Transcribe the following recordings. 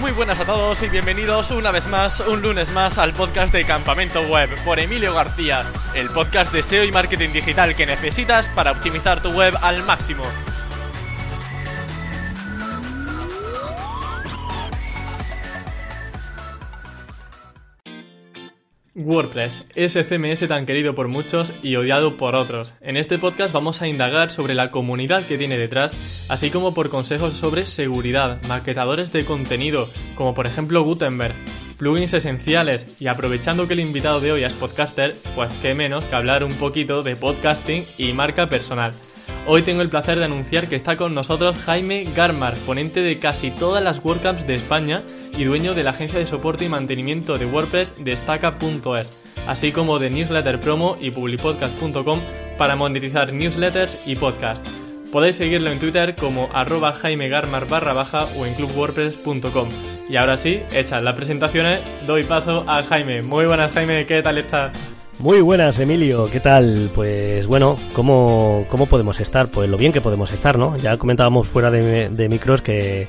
Muy buenas a todos y bienvenidos una vez más, un lunes más al podcast de Campamento Web por Emilio García, el podcast de SEO y marketing digital que necesitas para optimizar tu web al máximo. WordPress, ese CMS tan querido por muchos y odiado por otros. En este podcast vamos a indagar sobre la comunidad que tiene detrás, así como por consejos sobre seguridad, maquetadores de contenido, como por ejemplo Gutenberg, plugins esenciales y aprovechando que el invitado de hoy es podcaster, pues qué menos que hablar un poquito de podcasting y marca personal. Hoy tengo el placer de anunciar que está con nosotros Jaime Garmar, ponente de casi todas las WordCamps de España y dueño de la agencia de soporte y mantenimiento de WordPress Destaca.es, así como de Newsletter Promo y Publipodcast.com para monetizar newsletters y podcasts. Podéis seguirlo en Twitter como arroba jaimegarmar barra baja o en clubwordpress.com. Y ahora sí, hechas las presentaciones, doy paso a Jaime. Muy buenas Jaime, ¿qué tal estás? Muy buenas, Emilio, ¿qué tal? Pues bueno, ¿cómo, cómo podemos estar? Pues lo bien que podemos estar, ¿no? Ya comentábamos fuera de, de micros que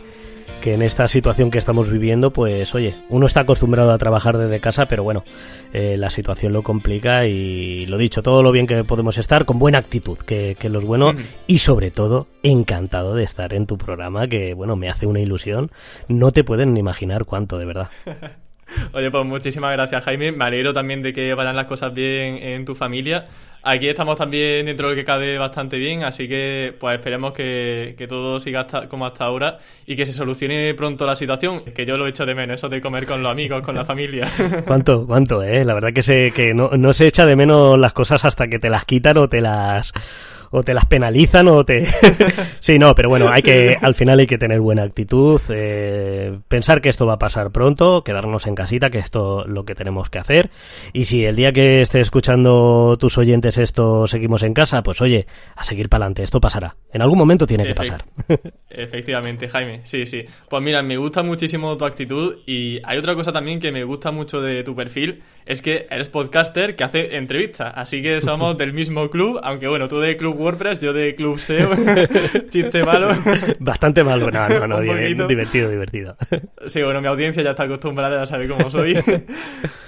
que en esta situación que estamos viviendo, pues oye, uno está acostumbrado a trabajar desde casa, pero bueno, eh, la situación lo complica y lo dicho, todo lo bien que podemos estar, con buena actitud, que, que lo es bueno, y sobre todo, encantado de estar en tu programa, que bueno, me hace una ilusión, no te pueden ni imaginar cuánto, de verdad. Oye, pues muchísimas gracias, Jaime. Me alegro también de que vayan las cosas bien en tu familia. Aquí estamos también dentro de lo que cabe bastante bien, así que pues esperemos que, todo siga como hasta ahora y que se solucione pronto la situación, que yo lo echo de menos, eso de comer con los amigos, con la familia. ¿Cuánto? ¿Cuánto? Eh? La verdad que, se, que no, no se echa de menos las cosas hasta que te las quitan o te las o te las penalizan o te... sí, no, pero bueno, hay que, al final hay que tener buena actitud, eh, pensar que esto va a pasar pronto, quedarnos en casita, que esto es lo que tenemos que hacer. Y si el día que esté escuchando tus oyentes esto seguimos en casa, pues oye, a seguir para adelante, esto pasará. En algún momento tiene que pasar. Efectivamente, Jaime, sí, sí. Pues mira, me gusta muchísimo tu actitud y hay otra cosa también que me gusta mucho de tu perfil, es que eres podcaster que hace entrevistas, así que somos del mismo club, aunque bueno, tú de Club WordPress, yo de Club SEO. Chiste malo. Bastante malo, no, no, no, divertido, divertido. Sí, bueno, mi audiencia ya está acostumbrada, ya sabe cómo soy.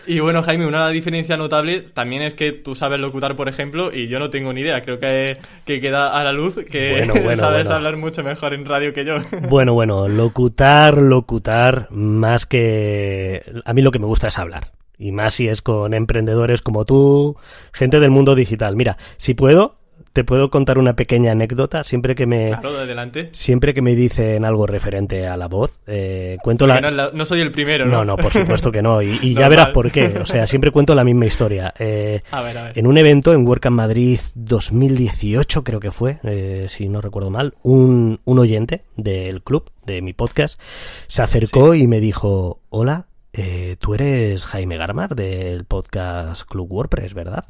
y bueno, Jaime, una diferencia notable también es que tú sabes locutar, por ejemplo, y yo no tengo ni idea. Creo que, que queda a la luz que sabes hablar mucho mejor en radio que yo. bueno, bueno, locutar, locutar, más que... A mí lo que me gusta es hablar. Y más si es con emprendedores como tú, gente del mundo digital. Mira, si puedo, te puedo contar una pequeña anécdota siempre que me claro, adelante. siempre que me dicen algo referente a la voz eh, cuento la... No, soy el primero no no no por supuesto que no y, ya verás por qué o sea siempre cuento la misma historia eh, a ver, a ver. en un evento en WordCamp Madrid 2018 creo que fue eh, si no recuerdo mal un, un oyente del club de mi podcast se acercó y me dijo hola eh, tú eres Jaime Garmar del podcast Club WordPress, ¿verdad?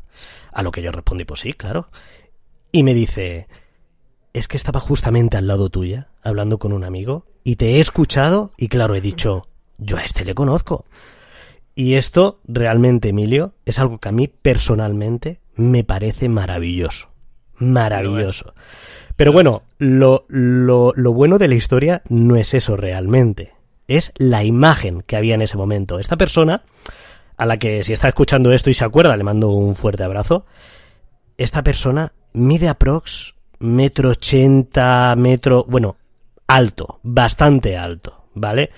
A lo que yo respondí, pues sí, claro. Y me dice, es que estaba justamente al lado tuya, hablando con un amigo, y te he escuchado y claro, he dicho, yo a este le conozco. Y esto realmente, Emilio, es algo que a mí personalmente me parece maravilloso. Maravilloso. Pero bueno, lo, lo, lo bueno de la historia no es eso realmente. Es la imagen que había en ese momento. Esta persona, a la que si está escuchando esto y se acuerda, le mando un fuerte abrazo. Esta persona mide aprox metro ochenta, metro, bueno, alto, bastante alto, ¿vale?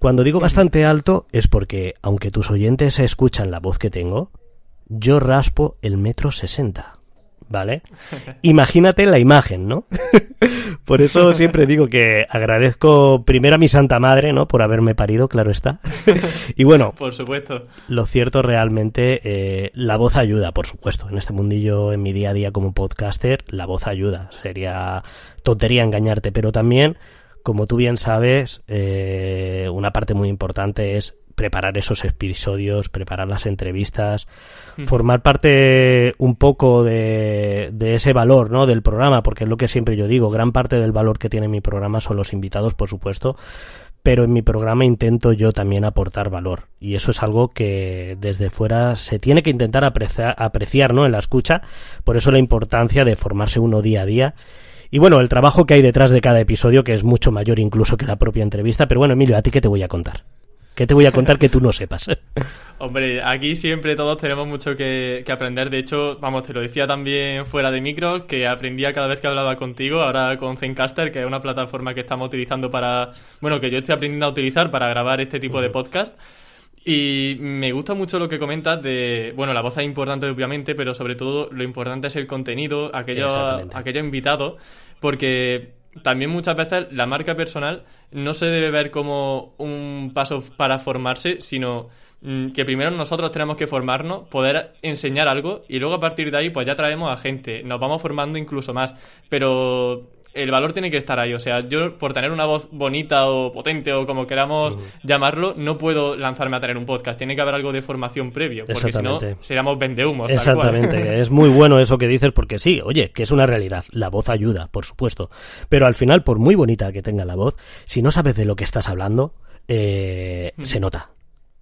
Cuando digo bastante alto es porque, aunque tus oyentes escuchan la voz que tengo, yo raspo el metro sesenta. ¿Vale? Imagínate la imagen, ¿no? por eso siempre digo que agradezco primero a mi Santa Madre, ¿no? Por haberme parido, claro está. y bueno, por supuesto. Lo cierto realmente, eh, la voz ayuda, por supuesto. En este mundillo, en mi día a día como podcaster, la voz ayuda. Sería tontería engañarte, pero también, como tú bien sabes, eh, una parte muy importante es preparar esos episodios, preparar las entrevistas, formar parte un poco de, de, ese valor, ¿no? Del programa, porque es lo que siempre yo digo, gran parte del valor que tiene mi programa son los invitados, por supuesto, pero en mi programa intento yo también aportar valor y eso es algo que desde fuera se tiene que intentar apreciar, apreciar ¿no? en la escucha por eso la importancia de formarse uno día a día y bueno, el trabajo que hay detrás de cada episodio, que es mucho mayor incluso que la propia entrevista. Pero bueno, Emilio, ¿a ti qué te voy a contar? ¿Qué te voy a contar que tú no sepas? Hombre, aquí siempre todos tenemos mucho que, aprender. De hecho, vamos, te lo decía también fuera de micro, que aprendía cada vez que hablaba contigo, ahora con Zencaster, que es una plataforma que estamos utilizando para, bueno, que yo estoy aprendiendo a utilizar para grabar este tipo de podcast. Y me gusta mucho lo que comentas de, bueno, la voz es importante obviamente, pero sobre todo lo importante es el contenido, aquello, aquello invitado, porque también muchas veces la marca personal no se debe ver como un paso para formarse, sino mm, que primero nosotros tenemos que formarnos, poder enseñar algo y luego a partir de ahí pues ya traemos a gente, nos vamos formando incluso más, pero el valor tiene que estar ahí. O sea, yo por tener una voz bonita o potente o como queramos llamarlo, no puedo lanzarme a tener un podcast. Tiene que haber algo de formación previo, porque si no, seríamos vendehumos. Exactamente. es muy bueno eso que dices, porque sí, oye, que es una realidad. La voz ayuda, por supuesto. Pero al final, por muy bonita que tenga la voz, si no sabes de lo que estás hablando, eh, se nota.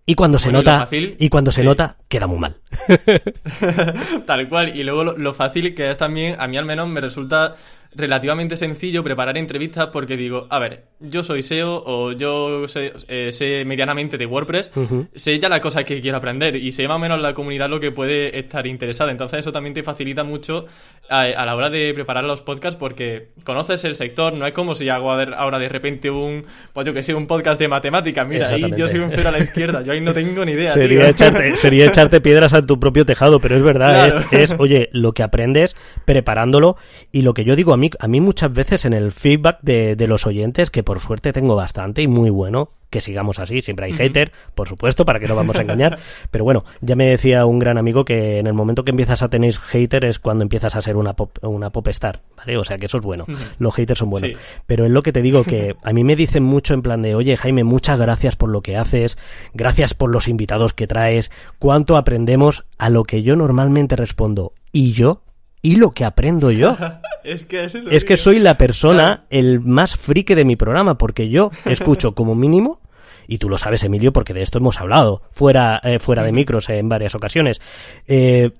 Y cuando se nota, y, cuando se nota, queda muy mal. Tal cual. Y luego lo, fácil que es también, a mí al menos me resulta relativamente sencillo preparar entrevistas porque digo, a ver, yo soy SEO o yo sé, eh, medianamente de WordPress, sé ya las cosas que quiero aprender y sé más o menos la comunidad lo que puede estar interesada. Entonces eso también te facilita mucho a, la hora de preparar los podcasts porque conoces el sector, no es como si hago ahora de repente un, pues yo que sé, un podcast de matemáticas. Mira, ahí yo soy un cero a la izquierda, yo ahí no tengo ni idea. Sería, echarte, sería echarte, piedras a tu propio tejado, pero es verdad, es, oye, lo que aprendes preparándolo y lo que yo digo a mí, a mí muchas veces en el feedback de, de los oyentes, que por suerte tengo bastante y muy bueno, que sigamos así, siempre hay hater, por supuesto, para que no vamos a engañar, pero bueno, ya me decía un gran amigo que en el momento que empiezas a tener hater es cuando empiezas a ser una pop, una pop star, ¿vale? O sea que eso es bueno, los haters son buenos, pero es lo que te digo que a mí me dicen mucho en plan de, oye Jaime, muchas gracias por lo que haces, gracias por los invitados que traes, cuánto aprendemos a lo que yo normalmente respondo, y yo y lo que aprendo yo. es que, es, que soy la persona el más friki de mi programa, porque yo escucho como mínimo, y tú lo sabes, Emilio, porque de esto hemos hablado fuera, eh, fuera de micros en varias ocasiones. Eh,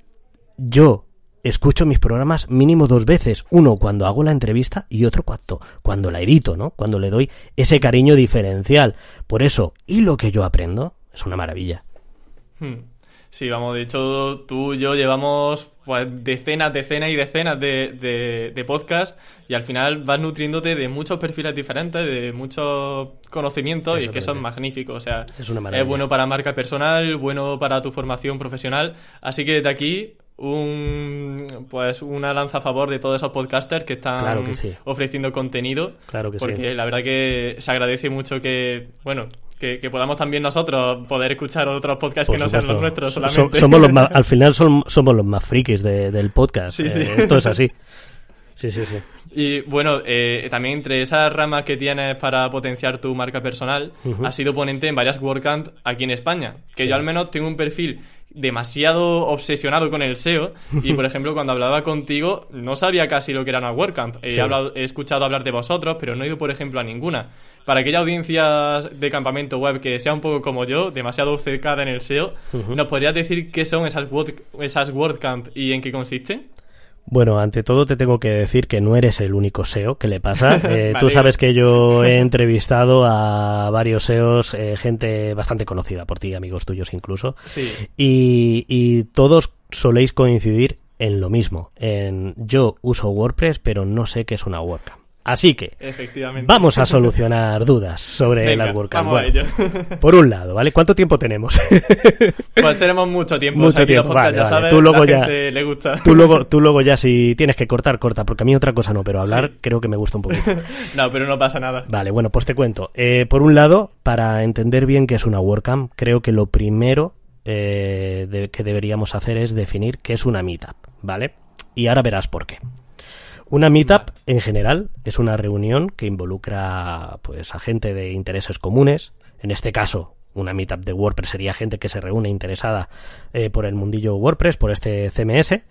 yo escucho mis programas mínimo dos veces, uno cuando hago la entrevista y otro cuando, cuando la edito, ¿no? Cuando le doy ese cariño diferencial. Por eso, y lo que yo aprendo es una maravilla. Hmm. Sí, vamos, de hecho, tú y yo llevamos pues, decenas, decenas y decenas de, de, podcasts y al final vas nutriéndote de muchos perfiles diferentes, de muchos conocimientos y es que son magníficos. O sea, es, es bueno para marca personal, bueno para tu formación profesional. Así que desde aquí un pues una lanza a favor de todos esos podcasters que están ofreciendo contenido claro que porque la verdad que se agradece mucho que bueno que, podamos también nosotros poder escuchar otros podcasts que no sean los nuestros solamente. somos los al final somos los más frikis del podcast. Sí, sí. Eh, esto es así. Sí, sí, sí. Y bueno, eh, también entre esas ramas que tienes para potenciar tu marca personal, has sido ponente en varias WordCamp aquí en España. Que yo al menos tengo un perfil demasiado obsesionado con el SEO y por ejemplo cuando hablaba contigo no sabía casi lo que era una WordCamp. He, hablado, he escuchado hablar de vosotros pero no he ido por ejemplo a ninguna. Para aquella audiencia de campamento web que sea un poco como yo, demasiado obcecada en el SEO, ¿nos podrías decir qué son esas, esas WordCamp y en qué consisten? Bueno, ante todo te tengo que decir que no eres el único SEO que le pasa. Eh, tú sabes que yo he entrevistado a varios SEOs, eh, gente bastante conocida por ti, amigos tuyos incluso. Sí. Y, y todos soléis coincidir en lo mismo. En yo uso WordPress, pero no sé qué es una WordCamp. Así que vamos a solucionar dudas sobre la WordCamp. por un lado, ¿vale? ¿Cuánto tiempo tenemos? pues tenemos mucho tiempo. Mucho tiempo. Vale, vale. tú luego ya, le gusta. Tú luego, tú luego ya si tienes que cortar, corta, porque a mí otra cosa no, pero hablar creo que me gusta un poquito. no, pero no pasa nada. Vale, bueno, pues te cuento. Eh, por un lado, para entender bien qué es una WordCamp, creo que lo primero eh, que deberíamos hacer es definir qué es una meetup, ¿vale? Y ahora verás por qué. Una meetup, en general, es una reunión que involucra pues, a gente de intereses comunes. En este caso, una meetup de WordPress sería gente que se reúne interesada eh, por el mundillo WordPress, por este CMS,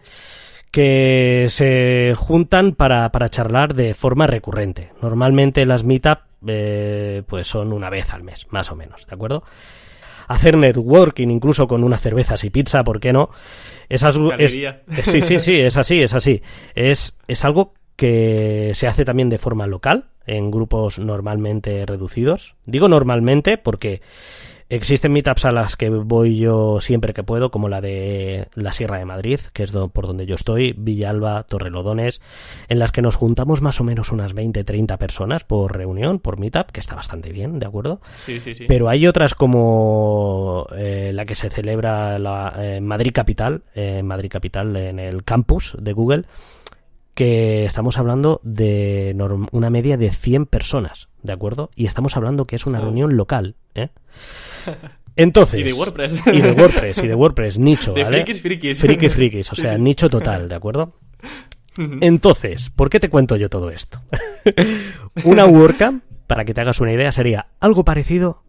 que se juntan para, para charlar de forma recurrente. Normalmente las meetup eh, pues son una vez al mes, más o menos, ¿de acuerdo? Hacer networking incluso con unas cervezas y pizza, ¿por qué no? Esas, es, sí, sí, sí, es así, es así. Es, es algo que se hace también de forma local, en grupos normalmente reducidos. Digo normalmente porque existen meetups a las que voy yo siempre que puedo, como la de la Sierra de Madrid, que es por donde yo estoy, Villalba, Torrelodones, en las que nos juntamos más o menos unas 20, 30 personas por reunión, por meetup, que está bastante bien, ¿de acuerdo? Sí, sí, sí. Pero hay otras como eh, la que se celebra en Madrid Capital, en Madrid Capital, en el campus de Google, que estamos hablando de una media de 100 personas, ¿de acuerdo? Y estamos hablando que es una reunión local, ¿eh? Entonces. y de WordPress. Y de WordPress, y de WordPress, nicho, de ¿vale? frikis, frikis. Frikis, frikis, o sea, nicho total, ¿de acuerdo? Entonces, ¿por qué te cuento yo todo esto? una WordCamp, para que te hagas una idea, sería algo parecido,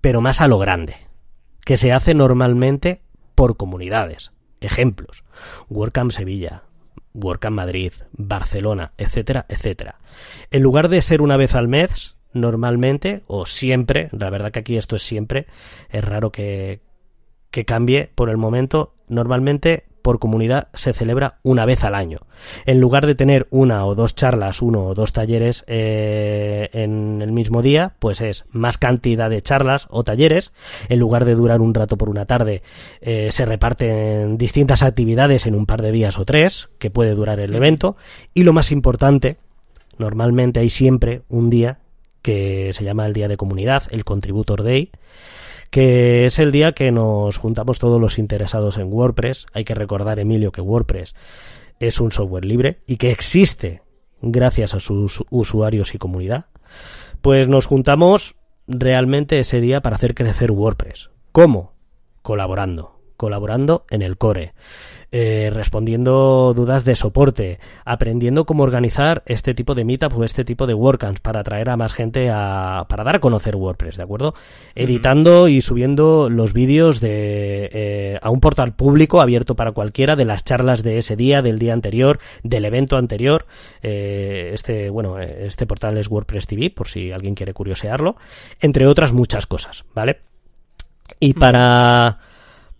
pero más a lo grande, que se hace normalmente por comunidades. Ejemplos, WordCamp Sevilla, WordCamp Madrid, Barcelona, etcétera, etcétera. En lugar de ser una vez al mes, normalmente, o siempre, la verdad que aquí esto es siempre, es raro que, que cambie por el momento, normalmente por comunidad se celebra una vez al año. En lugar de tener una o dos charlas, uno o dos talleres eh, en el mismo día, pues es más cantidad de charlas o talleres. En lugar de durar un rato por una tarde, eh, se reparten distintas actividades en un par de días o tres, que puede durar el evento. Y lo más importante, normalmente hay siempre un día que se llama el Día de Comunidad, el Contributor Day, que es el día que nos juntamos todos los interesados en WordPress. Hay que recordar, Emilio, que WordPress es un software libre y que existe gracias a sus usuarios y comunidad. Pues nos juntamos realmente ese día para hacer crecer WordPress. ¿Cómo? Colaborando. Colaborando en el core. Eh, respondiendo dudas de soporte, aprendiendo cómo organizar este tipo de meetup o este tipo de WordCamps para atraer a más gente a, para dar a conocer WordPress, ¿de acuerdo? Editando y subiendo los vídeos de, eh, a un portal público abierto para cualquiera de las charlas de ese día, del día anterior, del evento anterior. Eh, este, bueno, este portal es WordPress TV, por si alguien quiere curiosearlo, entre otras muchas cosas, ¿vale? Y para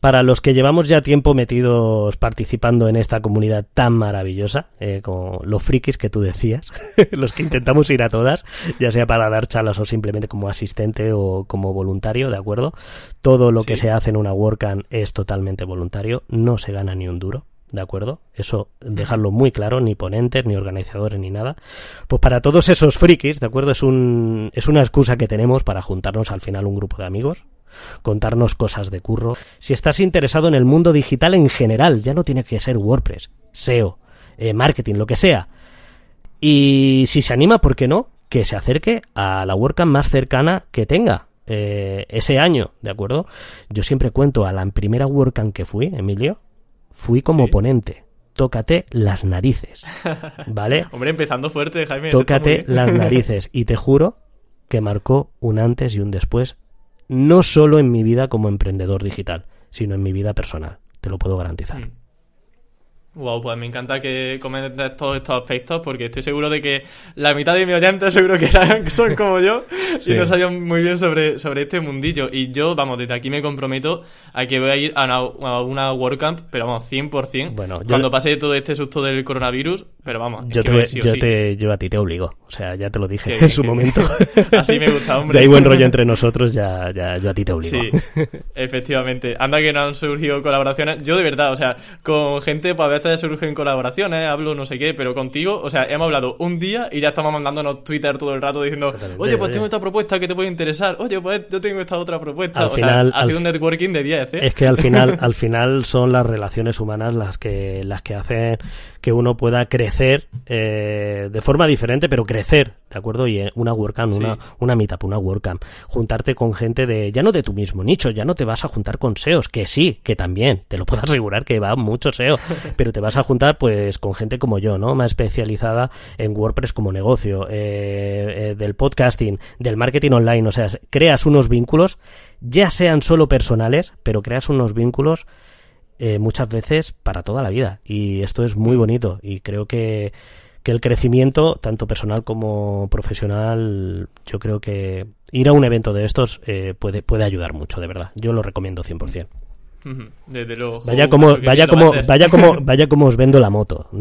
para los que llevamos ya tiempo metidos participando en esta comunidad tan maravillosa, eh, como los frikis que tú decías, los que intentamos ir a todas, ya sea para dar charlas o simplemente como asistente o como voluntario, ¿de acuerdo? Todo lo que se hace en una WordCamp es totalmente voluntario, no se gana ni un duro. ¿De acuerdo? Eso, dejarlo muy claro, ni ponentes, ni organizadores, ni nada. Pues para todos esos frikis, ¿de acuerdo? Es, un, es una excusa que tenemos para juntarnos al final un grupo de amigos, contarnos cosas de curro. Si estás interesado en el mundo digital en general, ya no tiene que ser WordPress, SEO, eh, marketing, lo que sea. Y si se anima, ¿por qué no? Que se acerque a la WordCamp más cercana que tenga. Eh, ese año, ¿de acuerdo? Yo siempre cuento a la primera WordCamp que fui, Emilio, fui como ponente. Tócate las narices. ¿Vale? Hombre, empezando fuerte, Jaime. Tócate las narices. Y te juro que marcó un antes y un después no solo en mi vida como emprendedor digital, sino en mi vida personal. Te lo puedo garantizar. Mm. Wow, pues me encanta que comentes todos estos aspectos porque estoy seguro de que la mitad de mis oyentes seguro que son como yo y no sabían muy bien sobre, sobre este mundillo. Y yo, vamos, desde aquí me comprometo a que voy a ir a una, a una WordCamp, pero vamos, 100%. Bueno, cuando pase todo este susto del coronavirus, pero vamos. Yo, yo, te, yo a ti te obligo. O sea, ya te lo dije en su momento. Así me gusta, hombre. De ahí buen rollo entre nosotros, ya, ya yo a ti te obligo. Sí, efectivamente. Anda que no han surgido colaboraciones. Yo de verdad, o sea, con gente, pues a veces surgen colaboraciones, hablo no sé qué, pero contigo, o sea, hemos hablado un día y ya estamos mandándonos Twitter todo el rato diciendo, oye, pues tengo esta propuesta que te puede interesar, oye, pues yo tengo esta otra propuesta. o sea, ha sido un networking de 10, ¿eh? Es que al final, al final son las relaciones humanas las que, las que hacen que uno pueda crecer eh, de forma diferente, pero crecer, ¿de acuerdo? Y una WordCamp, una, una meetup, una WordCamp, juntarte con gente de, ya no de tu mismo nicho, ya no te vas a juntar con SEOs, que sí, que también, te lo puedo asegurar que va mucho SEO, pero te vas a juntar pues con gente como yo, ¿no? Más especializada en WordPress como negocio, eh, eh, del podcasting, del marketing online, o sea, creas unos vínculos, ya sean solo personales, pero creas unos vínculos eh, muchas veces para toda la vida. Y esto es muy bonito y creo que, que el crecimiento, tanto personal como profesional, yo creo que ir a un evento de estos eh, puede, puede ayudar mucho, de verdad. Yo lo recomiendo 100%. Desde luego. Vaya como, vaya como, vaya como, vaya como os vendo la moto.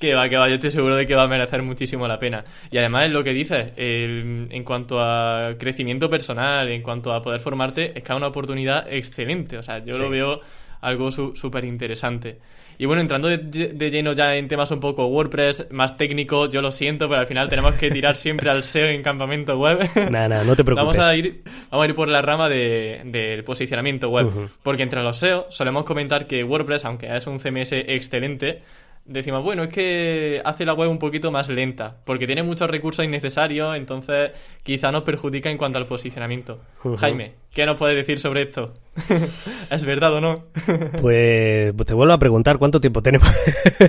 Que va, que va, yo estoy seguro de que va a merecer muchísimo la pena. Y además, lo que dices, en cuanto a crecimiento personal, en cuanto a poder formarte, es que es una oportunidad excelente. O sea, yo lo veo algo súper interesante. Y bueno, entrando de, lleno ya en temas un poco WordPress, más técnico, yo lo siento, pero al final tenemos que tirar siempre al SEO en campamento web. Nada, no te preocupes. Vamos a ir, vamos a ir por la rama del posicionamiento web. Porque entre los SEO solemos comentar que WordPress, aunque es un CMS excelente, decimos, bueno, es que hace la web un poquito más lenta, porque tiene muchos recursos innecesarios, entonces quizá nos perjudica en cuanto al posicionamiento. Jaime, ¿qué nos puedes decir sobre esto? ¿Es verdad o no? pues te vuelvo a preguntar, ¿cuánto tiempo tenemos?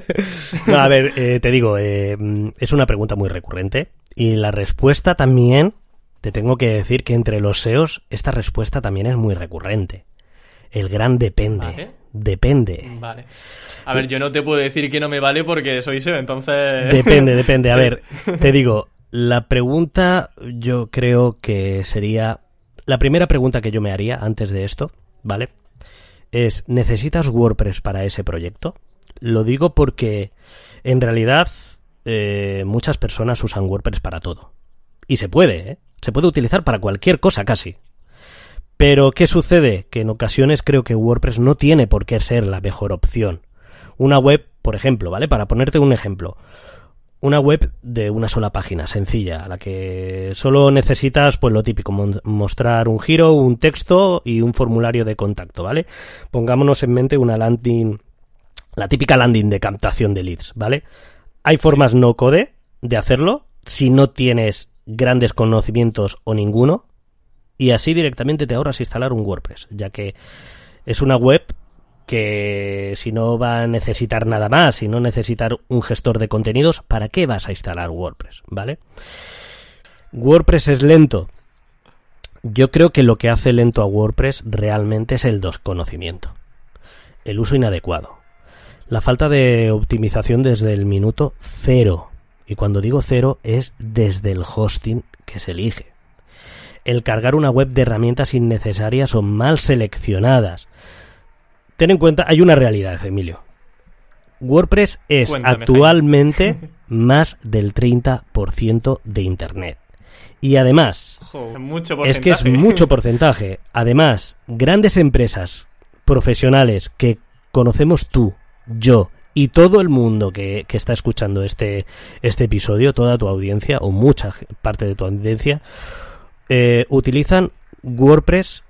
a ver, eh, te digo, eh, es una pregunta muy recurrente y la respuesta también, te tengo que decir que entre los SEOs esta respuesta también es muy recurrente. El gran depende. Depende. Vale. A ver, yo no te puedo decir que no me vale porque soy SEO, entonces... Depende, depende. A ver, te digo, la pregunta yo creo que sería... La primera pregunta que yo me haría antes de esto, ¿vale? Es, ¿necesitas WordPress para ese proyecto? Lo digo porque en realidad eh, muchas personas usan WordPress para todo. Y se puede, ¿eh? Se puede utilizar para cualquier cosa casi. Pero, ¿qué sucede? Que en ocasiones creo que WordPress no tiene por qué ser la mejor opción. Una web, por ejemplo, ¿vale? Para ponerte un ejemplo. Una web de una sola página, sencilla, a la que solo necesitas, pues lo típico, mostrar un giro, un texto y un formulario de contacto, ¿vale? Pongámonos en mente una landing, la típica landing de captación de leads, ¿vale? Hay formas no code de hacerlo si no tienes grandes conocimientos o ninguno, y así directamente te ahorras instalar un WordPress, ya que es una web que si no va a necesitar nada más, si no necesitar un gestor de contenidos, ¿para qué vas a instalar WordPress? ¿Vale? WordPress es lento. Yo creo que lo que hace lento a WordPress realmente es el desconocimiento, el uso inadecuado, la falta de optimización desde el minuto cero. Y cuando digo cero es desde el hosting que se elige el cargar una web de herramientas innecesarias o mal seleccionadas. Ten en cuenta, hay una realidad, Emilio. WordPress es actualmente más del 30% de Internet. Y además, es que es mucho porcentaje. Además, grandes empresas profesionales que conocemos tú, yo y todo el mundo que, que, está escuchando este, este episodio, toda tu audiencia o mucha parte de tu audiencia, eh, utilizan WordPress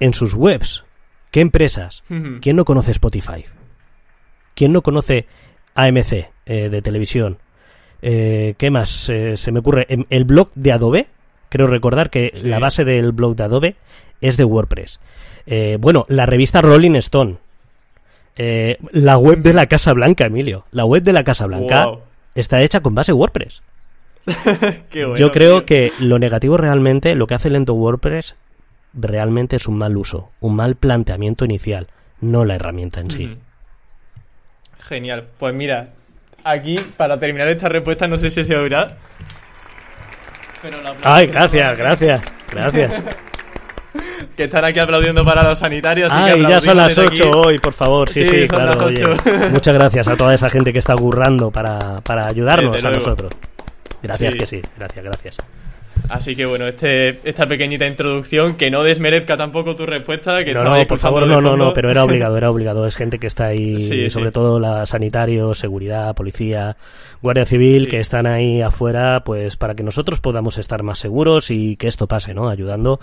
en sus webs. ¿Qué empresas? ¿Quién no conoce Spotify? ¿Quién no conoce AMC eh, de televisión? Eh, ¿Qué más se me ocurre? Em, el blog de Adobe. Creo recordar que la base del blog de Adobe es de WordPress. bueno, la revista Rolling Stone. la web de la Casa Blanca, Emilio. La web de la Casa Blanca está hecha con base WordPress. Yo creo que lo negativo realmente, lo que hace lento WordPress, realmente es un mal uso, un mal planteamiento inicial, no la herramienta en sí. Genial. Pues mira, aquí, para terminar esta respuesta, no sé si se oirá. Ay, gracias, gracias, gracias. que están aquí aplaudiendo para los sanitarios. Ay, ya son las 8 hoy, por favor. Sí, sí, claro. muchas gracias a toda esa gente que está currando para, para ayudarnos a nosotros. Gracias que sí, gracias, gracias. Así que bueno, este, esta pequeñita introducción, que no desmerezca tampoco tu respuesta. Que no, no, por favor, no, no, no, pero era obligado, era obligado. Es gente que está ahí, sobre todo la sanitario, seguridad, policía, guardia civil, que están ahí afuera, pues para que nosotros podamos estar más seguros y que esto pase, ¿no? Ayudando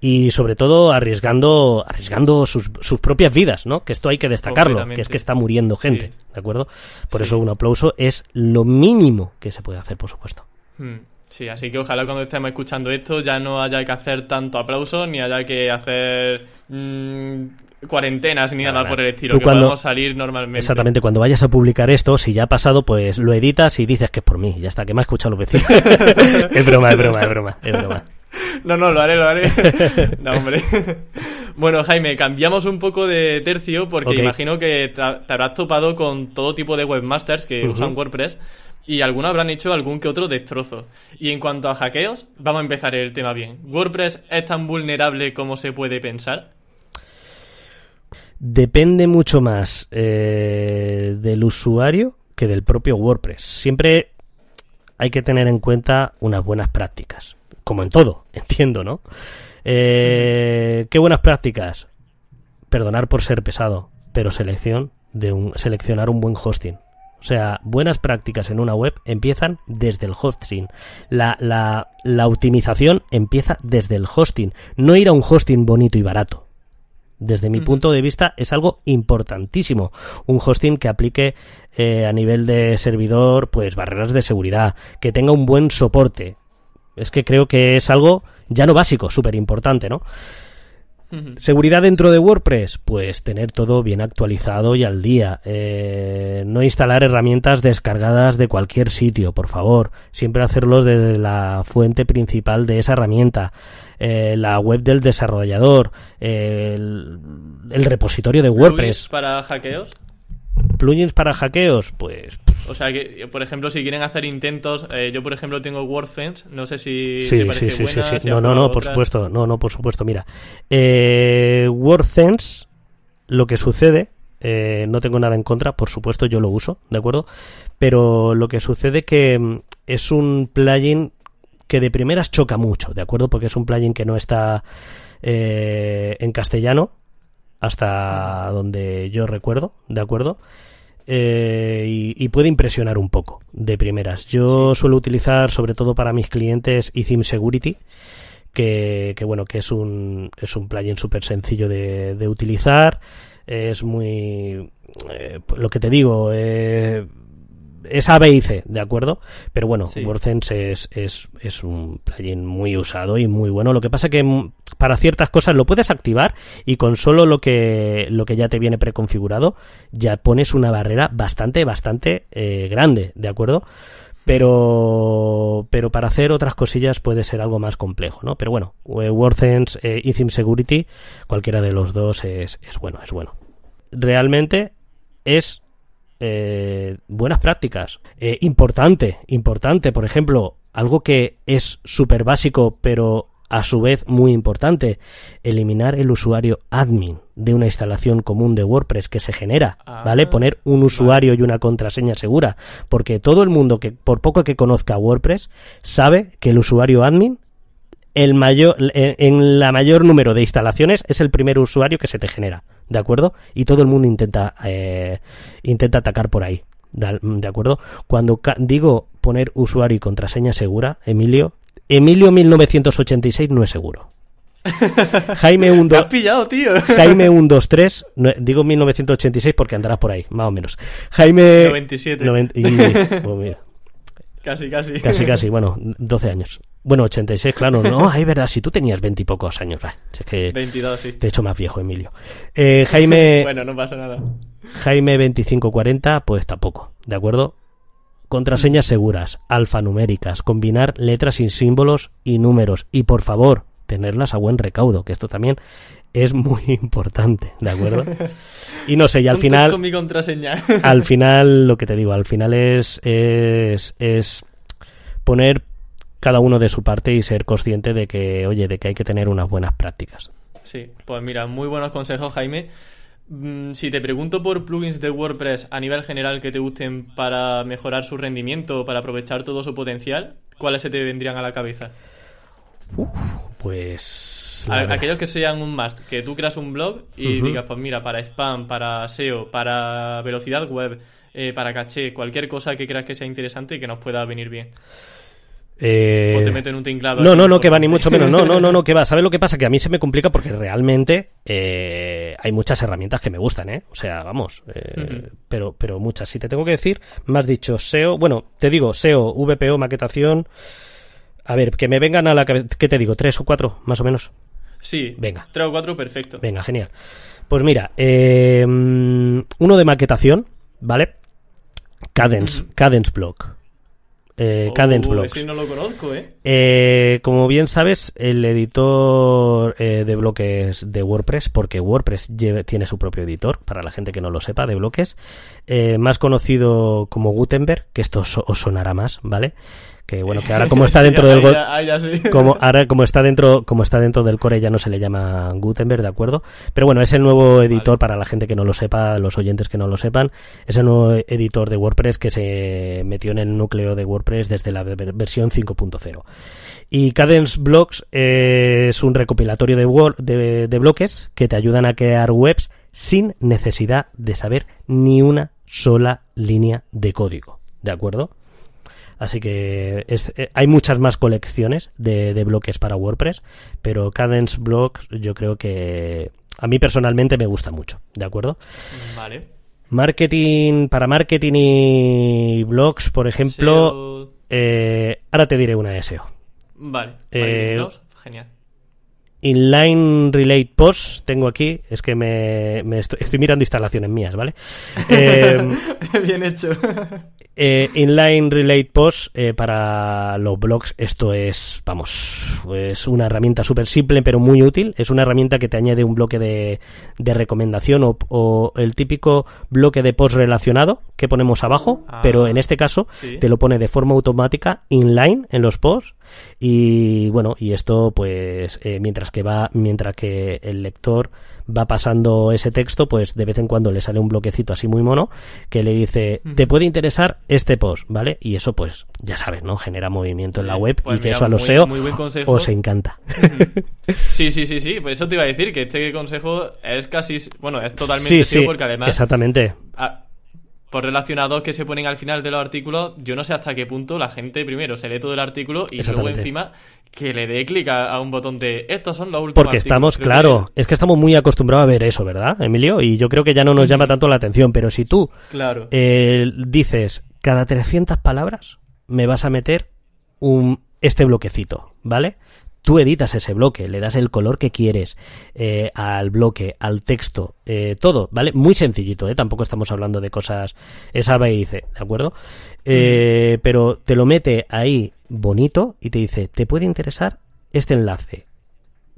y sobre todo arriesgando, arriesgando sus, sus propias vidas, ¿no? Que esto hay que destacarlo, que es que está muriendo gente, ¿de acuerdo? Por eso un aplauso es lo mínimo que se puede hacer, por supuesto. Hmm. Sí, así que ojalá cuando estemos escuchando esto ya no haya que hacer tanto aplauso ni haya que hacer mmm, cuarentenas ni nada por el estilo, que podamos salir normalmente. Exactamente, cuando vayas a publicar esto, si ya ha pasado, pues lo editas y dices que es por mí, ya está, que me ha escuchado los vecinos. es broma, es broma, es broma, es broma. No, no, lo haré, lo haré. no, hombre. bueno, Jaime, cambiamos un poco de tercio porque imagino que te, habrás topado con todo tipo de webmasters que usan WordPress y algunos habrán hecho algún que otro destrozo. Y en cuanto a hackeos, vamos a empezar el tema bien. ¿WordPress es tan vulnerable como se puede pensar? Depende mucho más eh, del usuario que del propio WordPress. Siempre hay que tener en cuenta unas buenas prácticas, como en todo, entiendo, ¿no? Eh, ¿Qué buenas prácticas? Perdonar por ser pesado, pero selección de un, seleccionar un buen hosting. O sea, buenas prácticas en una web empiezan desde el hosting. La, la, la optimización empieza desde el hosting, no ir a un hosting bonito y barato. Desde mi punto de vista es algo importantísimo. Un hosting que aplique eh, a nivel de servidor, pues barreras de seguridad, que tenga un buen soporte. Es que creo que es algo ya no básico, súper importante, ¿no? Seguridad dentro de WordPress, pues tener todo bien actualizado y al día. Eh, no instalar herramientas descargadas de cualquier sitio, por favor. Siempre hacerlo desde la fuente principal de esa herramienta. Eh, la web del desarrollador, el, el, repositorio de WordPress. ¿Para hackeos? Plugins para hackeos, pues... O sea, que, por ejemplo, si quieren hacer intentos, eh, yo, por ejemplo, tengo WordFence, no sé si sí, sí, sí, sí, no, no, no, por supuesto, no, no, por supuesto, mira. Eh, WordFence, lo que sucede, eh, no tengo nada en contra, por supuesto, yo lo uso, ¿de acuerdo? Pero lo que sucede que mm, es un plugin que de primeras choca mucho, ¿de acuerdo? Porque es un plugin que no está eh, en castellano, hasta donde yo recuerdo, ¿de acuerdo? Eh, y, puede impresionar un poco de primeras. Yo suelo utilizar sobre todo para mis clientes eTheme Security, que, bueno, que es un, es un plugin súper sencillo de, de, utilizar, es muy... Eh, lo que te digo, eh, es A, B y C, ¿de acuerdo? Pero bueno, WordSense es, es, es, un plugin muy usado y muy bueno. Lo que pasa que mm, para ciertas cosas lo puedes activar y con solo lo que, lo que ya te viene preconfigurado ya pones una barrera bastante, bastante eh, grande, ¿de acuerdo? pero pero para hacer otras cosillas puede ser algo más complejo, ¿no? Pero bueno, eh, WordSense eh, y Theme Security, cualquiera de los dos es, es bueno, es bueno. Realmente es eh, buenas prácticas. Eh, importante, importante, por ejemplo, algo que es súper básico, pero a su vez muy importante, eliminar el usuario admin de una instalación común de WordPress que se genera, ¿vale? Ah, Poner un usuario y una contraseña segura, porque todo el mundo que por poco que conozca WordPress sabe que el usuario admin el mayor en la mayor número de instalaciones es el primer usuario que se te genera. ¿De acuerdo? Y todo el mundo intenta, eh, intenta atacar por ahí, ¿de acuerdo? Cuando digo poner usuario y contraseña segura, Emilio, Emilio 1986 no es seguro. Jaime 1 pillado, tío. Jaime 123, digo 1986 porque andarás por ahí, más o menos. Jaime 97. Casi, casi. Casi, casi, bueno, 12 años. Bueno, 86, claro, no, es verdad, si tú tenías 20 y pocos años, es que 22, sí. Te he hecho más viejo, Emilio. Eh, Jaime... bueno, no pasa nada. Jaime 2540, pues tampoco, ¿de acuerdo? Contraseñas seguras, alfanuméricas, combinar letras y símbolos y números. Y por favor, tenerlas a buen recaudo, que esto también es muy importante, ¿de acuerdo? Y no sé, y al final... Con mi contraseña. al final, lo que te digo, al final es, es, es poner cada uno de su parte y ser consciente de que, oye, de que hay que tener unas buenas prácticas. Sí, pues mira, muy buenos consejos, Jaime. Mm, si te pregunto por plugins de WordPress a nivel general que te gusten para mejorar su rendimiento, para aprovechar todo su potencial, ¿cuáles se te vendrían a la cabeza? pues... aquellos que sean un must, que tú creas un blog y digas, pues mira, para spam, para SEO, para velocidad web, eh, para caché, cualquier cosa que creas que sea interesante y que nos pueda venir bien. Eh... O te meten un tinglado. No, no, no, que va, ni mucho menos. No, no, no, no, que va. ¿Sabes lo que pasa? Que a mí se me complica porque realmente eh, hay muchas herramientas que me gustan, ¿eh? O sea, vamos. Eh, pero, pero muchas. Si te tengo que decir, me has dicho SEO. Bueno, te digo SEO, VPO, maquetación. A ver, que me vengan a la cabeza. ¿Qué te digo? ¿Tres o cuatro, más o menos? Sí. Venga. Tres o cuatro, perfecto. Venga, genial. Pues mira, eh, uno de maquetación, ¿vale? Cadence, Cadence Block. Eh, oh, Cadence Blocks. no lo conozco, ¿eh? ¿eh? como bien sabes, el editor eh, de bloques de WordPress, porque WordPress tiene su propio editor, para la gente que no lo sepa, de bloques, eh, más conocido como Gutenberg, que esto os sonará más, ¿vale? Que bueno, que ahora como está dentro del como ahora como está dentro como está dentro del core ya no se le llama Gutenberg, ¿de acuerdo? Pero bueno, es el nuevo editor para la gente que no lo sepa, los oyentes que no lo sepan, es el nuevo editor de WordPress que se metió en el núcleo de WordPress desde la versión 5.0. Y Cadence Blocks es un recopilatorio de, de bloques que te ayudan a crear webs sin necesidad de saber ni una sola línea de código. ¿De acuerdo? Así que eh, hay muchas más colecciones de, bloques para WordPress, pero Cadence Blocks yo creo que a mí personalmente me gusta mucho, ¿de acuerdo? Vale. Marketing, para marketing y blogs, por ejemplo, eh, ahora te diré una de SEO. Vale, eh, genial. Inline Relate Post tengo aquí, es que me, estoy, mirando instalaciones mías, ¿vale? Bien hecho. Eh, inline Relate Post eh, para los blogs, esto es, vamos, es una herramienta súper simple pero muy útil. Es una herramienta que te añade un bloque de, de recomendación o, el típico bloque de post relacionado que ponemos abajo, ah, pero en este caso te lo pone de forma automática inline en los posts y bueno, y esto pues eh, mientras que va, mientras que el lector va pasando ese texto, pues de vez en cuando le sale un bloquecito así muy mono que le dice, te puede interesar este post, ¿vale? Y eso pues ya sabes, ¿no? Genera movimiento en la web pues y que eso a los SEO os encanta. Sí, sí, sí, sí, pues eso te iba a decir que este consejo es casi, bueno, es totalmente sí, porque además... Exactamente por relacionados que se ponen al final de los artículos, yo no sé hasta qué punto la gente primero se lee todo el artículo y luego encima que le dé clic a, un botón de estos son los últimos. Porque estamos, claro, es que estamos muy acostumbrados a ver eso, ¿verdad, Emilio? Y yo creo que ya no nos llama tanto la atención, pero si tú claro. Eh, dices cada 300 palabras me vas a meter un este bloquecito, ¿vale? Tú editas ese bloque, le das el color que quieres eh, al bloque, al texto, eh, todo, ¿vale? Muy sencillito, ¿eh? Tampoco estamos hablando de cosas esa y C, ¿de acuerdo? Eh, pero te lo mete ahí bonito y te dice, ¿te puede interesar este enlace?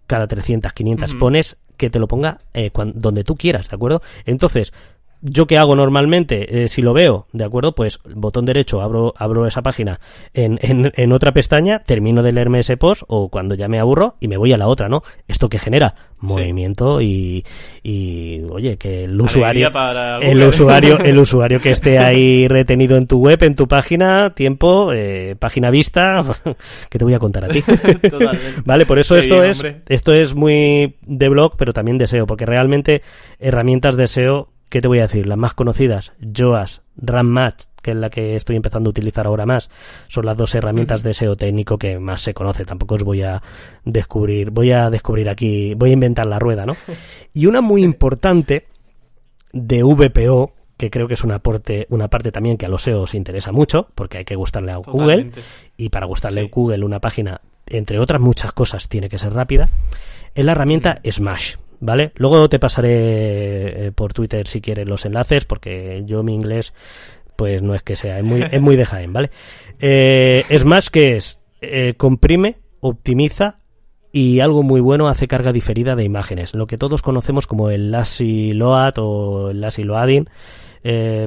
Cada 300, 500 pones que te lo ponga donde tú quieras, ¿de acuerdo? Entonces, yo qué hago normalmente, eh, si lo veo, ¿de acuerdo? Pues botón derecho, abro, abro esa página en, en, otra pestaña, termino de leerme ese post o cuando ya me aburro y me voy a la otra, ¿no? Esto que genera movimiento y, y, oye, que el usuario, el usuario, el usuario que esté ahí retenido en tu web, en tu página, tiempo, eh, página vista, que te voy a contar a ti. vale, por eso esto es, esto es muy de blog, pero también de SEO, porque realmente herramientas de SEO ¿qué te voy a decir? Las más conocidas, Joas, RunMatch, que es la que estoy empezando a utilizar ahora más, son las dos herramientas de SEO técnico que más se conoce. Tampoco os voy a descubrir, voy a descubrir aquí, voy a inventar la rueda, ¿no? Y una muy importante de VPO, que creo que es un aporte, una parte también que a los SEO os interesa mucho, porque hay que gustarle a Google, y para gustarle a Google una página, entre otras muchas cosas, tiene que ser rápida, es la herramienta Smash. ¿Vale? Luego te pasaré eh, por Twitter si quieres los enlaces, porque yo mi inglés, pues no es que sea, es muy, es muy de Jaén, ¿vale? Eh, es más que es, eh, comprime, optimiza y algo muy bueno hace carga diferida de imágenes, lo que todos conocemos como el lazy load o el lazy loading.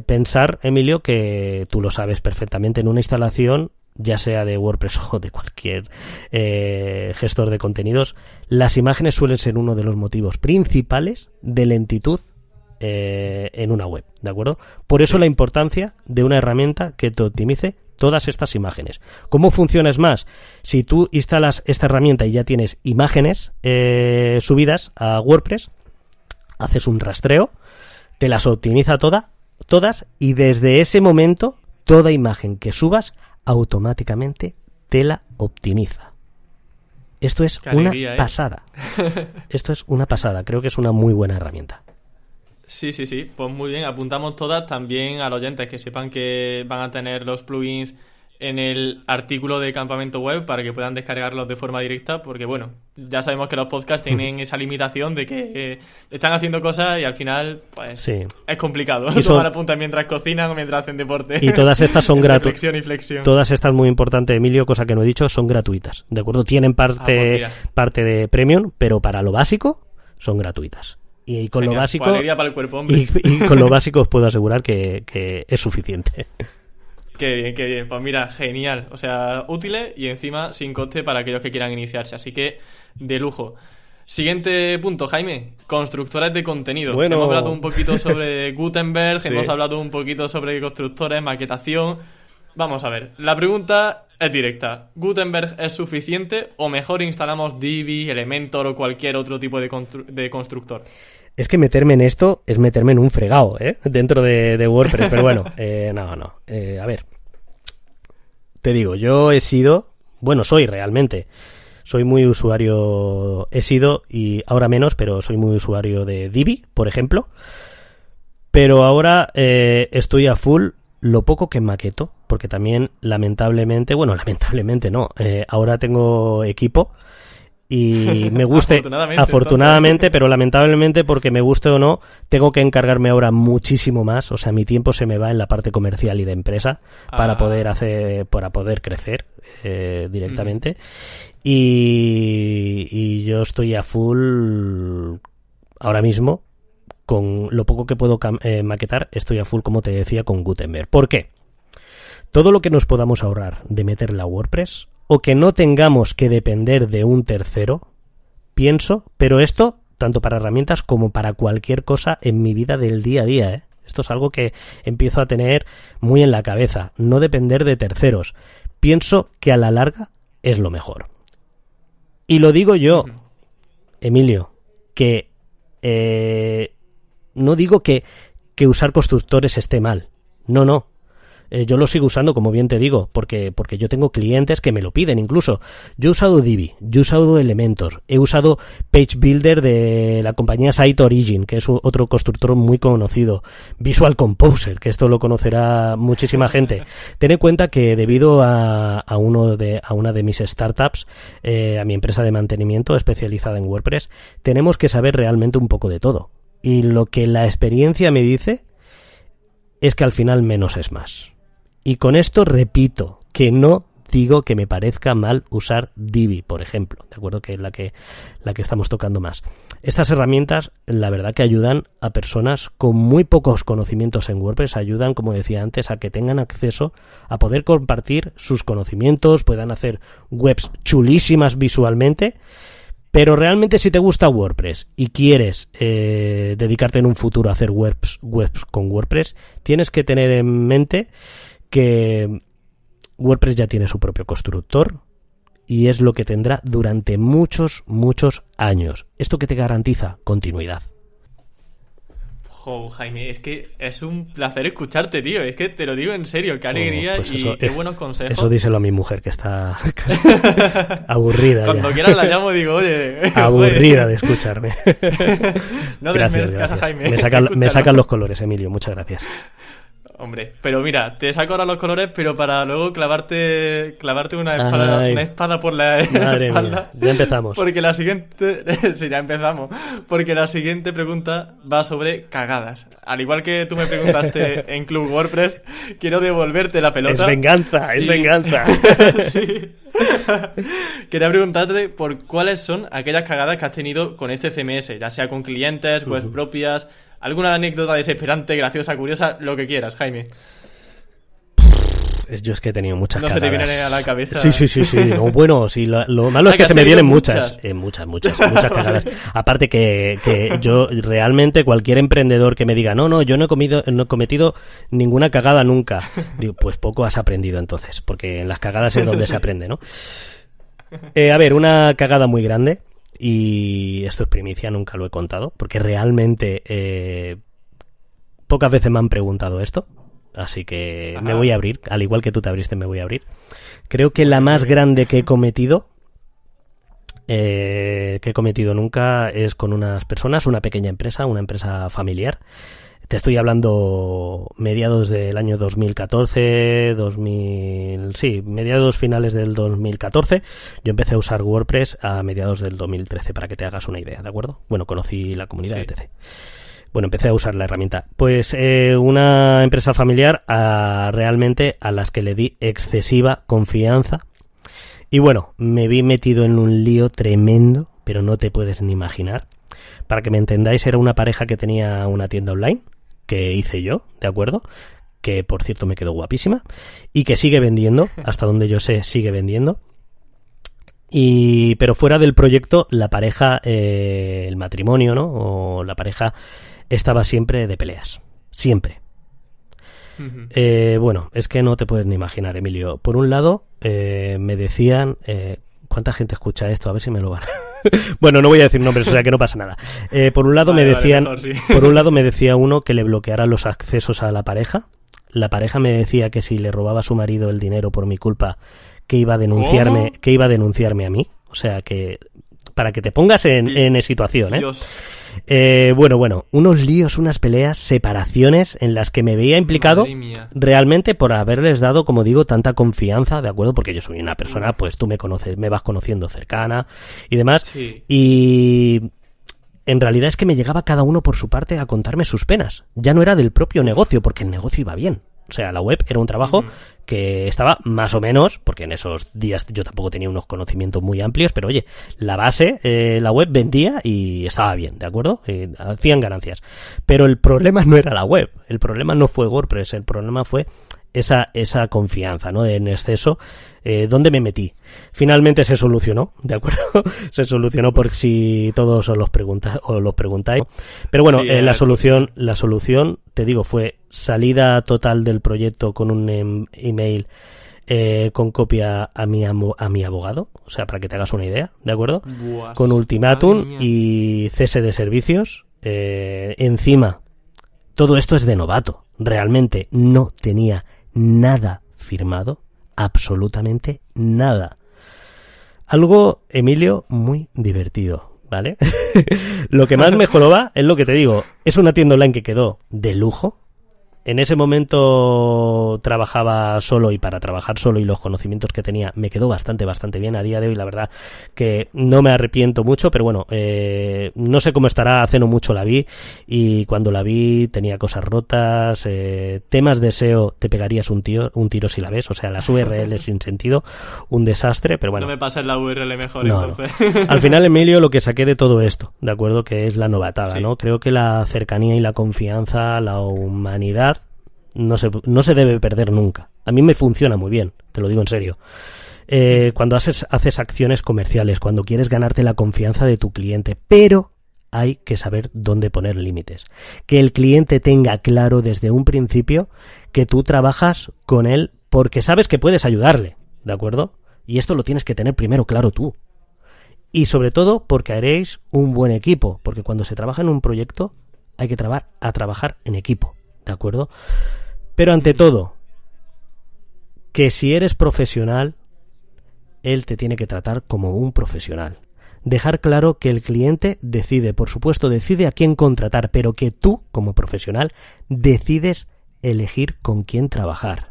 pensar, Emilio, que tú lo sabes perfectamente en una instalación ya sea de WordPress o de cualquier eh, gestor de contenidos, las imágenes suelen ser uno de los motivos principales de lentitud eh, en una web, ¿de acuerdo? Por eso la importancia de una herramienta que te optimice todas estas imágenes. ¿Cómo funciona es más? Si tú instalas esta herramienta y ya tienes imágenes eh, subidas a WordPress, haces un rastreo, te las optimiza toda, todas y desde ese momento toda imagen que subas automáticamente te la optimiza. Esto es una ¿eh? pasada. Esto es una pasada. Creo que es una muy buena herramienta. Sí, sí, sí. Pues muy bien. Apuntamos todas también a los oyentes que sepan que van a tener los plugins en el artículo de campamento web para que puedan descargarlos de forma directa, porque bueno, ya sabemos que los podcasts tienen esa limitación de que eh, están haciendo cosas y al final, pues es complicado y tomar apuntes mientras cocinan o mientras hacen deporte. Y todas estas son gratuitas. y flexión. Todas estas, muy importante, Emilio, cosa que no he dicho, son gratuitas. ¿De acuerdo? Tienen parte, ah, pues parte de premium, pero para lo básico son gratuitas. Y con lo básico. Para el cuerpo, y, con lo básico os puedo asegurar que, que es suficiente. Qué bien, qué bien. Pues mira, genial. O sea, útiles y encima sin coste para aquellos que quieran iniciarse. Así que, de lujo. Siguiente punto, Jaime. Constructores de contenido. Bueno. Hemos hablado un poquito sobre Gutenberg, Sí. hemos hablado un poquito sobre constructores, maquetación. Vamos a ver. La pregunta es directa. ¿Gutenberg es suficiente o mejor instalamos Divi, Elementor o cualquier otro tipo de, constru- de constructor? Es que meterme en esto es meterme en un fregado, ¿eh? Dentro de, de WordPress, pero bueno, eh, no, no. Eh, a ver. Te digo, yo he sido, bueno, soy realmente, soy muy usuario, he sido y ahora menos, pero soy muy usuario de Divi, por ejemplo. Pero ahora eh, estoy a full lo poco que maqueto, porque también lamentablemente, bueno, lamentablemente no, eh, ahora tengo equipo y me guste Afortunadamente, afortunadamente, pero lamentablemente porque me guste o no, tengo que encargarme ahora muchísimo más, o sea, mi tiempo se me va en la parte comercial y de empresa para Ah. poder hacer para poder crecer eh, directamente y, y yo estoy a full ahora mismo con lo poco que puedo eh, maquetar, estoy a full, como te decía, con Gutenberg. ¿Por qué? Todo lo que nos podamos ahorrar de meterle a WordPress o que no tengamos que depender de un tercero, pienso, pero esto tanto para herramientas como para cualquier cosa en mi vida del día a día, ¿eh? Esto es algo que empiezo a tener muy en la cabeza, no depender de terceros. Pienso que a la larga es lo mejor. Y lo digo yo. Emilio, que eh, no digo que, que usar constructores esté mal. No, no. Eh, yo lo sigo usando, como bien te digo, porque, porque yo tengo clientes que me lo piden incluso. Yo he usado Divi, yo he usado Elementor, he usado Page Builder de la compañía Site Origin, que es otro constructor muy conocido. Visual Composer, que esto lo conocerá muchísima gente. Ten en cuenta que debido a, a uno de, a una de mis startups, eh, a mi empresa de mantenimiento especializada en WordPress, tenemos que saber realmente un poco de todo. Y lo que la experiencia me dice es que al final menos es más. Y con esto repito que no digo que me parezca mal usar Divi, por ejemplo, de acuerdo que es la que la que estamos tocando más. Estas herramientas, la verdad que ayudan a personas con muy pocos conocimientos en WordPress, ayudan, como decía antes, a que tengan acceso a poder compartir sus conocimientos, puedan hacer webs chulísimas visualmente, pero realmente si te gusta WordPress y quieres eh, dedicarte en un futuro a hacer webs, webs con WordPress, tienes que tener en mente que WordPress ya tiene su propio constructor y es lo que tendrá durante muchos, muchos años. ¿Esto que te garantiza? Continuidad. Jo, Jaime, es que es un placer escucharte, tío. Es que te lo digo en serio, qué alegría Oh, pues y qué eh, buenos consejos. Eso díselo a mi mujer que está aburrida Cuando quieras la llamo digo, oye, Aburrida de escucharme. no gracias, desmerezcas a gracias. Jaime. Me sacan los colores, Emilio. Muchas gracias. Hombre, pero mira, te saco ahora los colores, pero para luego clavarte clavarte una espada, una espada por la Madre espalda. mía, ya empezamos. Porque la siguiente, sí, ya empezamos. Porque la siguiente pregunta va sobre cagadas. Al igual que tú me preguntaste en Club WordPress, quiero devolverte la pelota. Es venganza, es Y- venganza. sí. Quería preguntarte por cuáles son aquellas cagadas que has tenido con este CMS, ya sea con clientes, webs propias, alguna anécdota desesperante, graciosa, curiosa, lo que quieras, Jaime. Yo es que he tenido muchas No se te cagadas. viene a la cabeza. Sí, sí, sí, sí. No, bueno, sí, lo, lo malo es que que se me vienen muchas. muchas. Eh, muchas, muchas, muchas cagadas. Aparte que, que yo realmente cualquier emprendedor que me diga, no, no, yo no he, comido, no he cometido ninguna cagada nunca. Digo, pues poco has aprendido entonces, porque en las cagadas es donde se aprende, ¿no? Eh, a ver, una cagada muy grande, y esto es primicia, nunca lo he contado, porque realmente eh, pocas veces me han preguntado esto, así que me voy a abrir, al igual que tú te abriste, me voy a abrir. Creo que la más grande que he cometido, eh, que he cometido nunca, es con unas personas, una pequeña empresa, una empresa familiar. Te estoy hablando mediados del año 2014, 2000, sí, mediados finales del 2014. Yo empecé a usar WordPress a mediados del 2013, para que te hagas una idea, ¿de acuerdo? Bueno, conocí la comunidad Sí. etc. Bueno, empecé a usar la herramienta. Pues eh, una empresa familiar a, realmente a las que le di excesiva confianza. Y bueno, me vi metido en un lío tremendo, pero no te puedes ni imaginar. Para que me entendáis, era una pareja que tenía una tienda online, que hice yo, ¿de acuerdo? que por cierto me quedó guapísima, y que sigue vendiendo, hasta donde yo sé, sigue vendiendo. Y, pero fuera del proyecto, la pareja, eh, el matrimonio, ¿no? O la pareja estaba siempre de peleas. Siempre. Eh, bueno, es que no te puedes ni imaginar, Emilio. Por un lado, eh, me decían, eh, ¿cuánta gente escucha esto? A ver si me lo van. bueno, no voy a decir nombres, o sea que no pasa nada. Eh, por un lado me decían, por un lado me decía uno que le bloqueara los accesos a la pareja. La pareja me decía que si le robaba a su marido el dinero por mi culpa, que iba a denunciarme, que iba a denunciarme a mí. O sea que para que te pongas en, en situación, ¿eh? Eh, bueno, bueno, unos líos, unas peleas, separaciones en las que me veía implicado realmente por haberles dado, como digo, tanta confianza, ¿de acuerdo? Porque yo soy una persona, pues tú me conoces, me vas conociendo cercana y demás. Y en realidad es que me llegaba cada uno por su parte a contarme sus penas. Ya no era del propio negocio, porque el negocio iba bien. O sea, la web era un trabajo que estaba más o menos, porque en esos días yo tampoco tenía unos conocimientos muy amplios, pero oye, la base, eh, la web vendía y estaba bien, ¿de acuerdo? Eh, hacían ganancias. Pero el problema no era la web, el problema no fue WordPress, el problema fue esa, esa confianza, ¿no? En exceso, eh, ¿dónde me metí? Finalmente se solucionó, ¿de acuerdo? se solucionó por si todos os los pregunta, os lo preguntáis. Pero bueno, eh, la solución, la solución, te digo, fue salida total del proyecto con un em, email eh, con copia a mi, a mi abogado, o sea, para que te hagas una idea, ¿de acuerdo? con ultimátum y cese de servicios. Eh, encima, todo esto es de novato. Realmente no tenía nada firmado, absolutamente nada. Algo, Emilio, muy divertido, ¿vale? lo que más mejoró va es lo que te digo, es una tienda online que quedó de lujo, en ese momento trabajaba solo y para trabajar solo y los conocimientos que tenía me quedó bastante, bastante bien. A día de hoy, la verdad que no me arrepiento mucho, pero bueno, eh, no sé cómo estará, hace no mucho la vi y cuando la vi tenía cosas rotas, eh, temas de SEO, te pegarías un, tío, un tiro si la ves, o sea, las URL sin sentido, un desastre, pero bueno. No me pases la URL mejor entonces. Al final, Emilio, lo que saqué de todo esto, ¿de acuerdo? Que es la novatada, ¿no? Creo que la cercanía y la confianza, la humanidad, no se, no se debe perder nunca. A mí me funciona muy bien, te lo digo en serio. Eh, cuando haces, haces acciones comerciales, cuando quieres ganarte la confianza de tu cliente, pero hay que saber dónde poner límites. Que el cliente tenga claro desde un principio que tú trabajas con él porque sabes que puedes ayudarle, ¿de acuerdo? Y esto lo tienes que tener primero claro tú. Y sobre todo porque haréis un buen equipo, porque cuando se trabaja en un proyecto hay que trabajar a trabajar en equipo, ¿de acuerdo? Pero ante todo, que si eres profesional, él te tiene que tratar como un profesional. Dejar claro que el cliente decide, por supuesto, decide a quién contratar, pero que tú, como profesional, decides elegir con quién trabajar.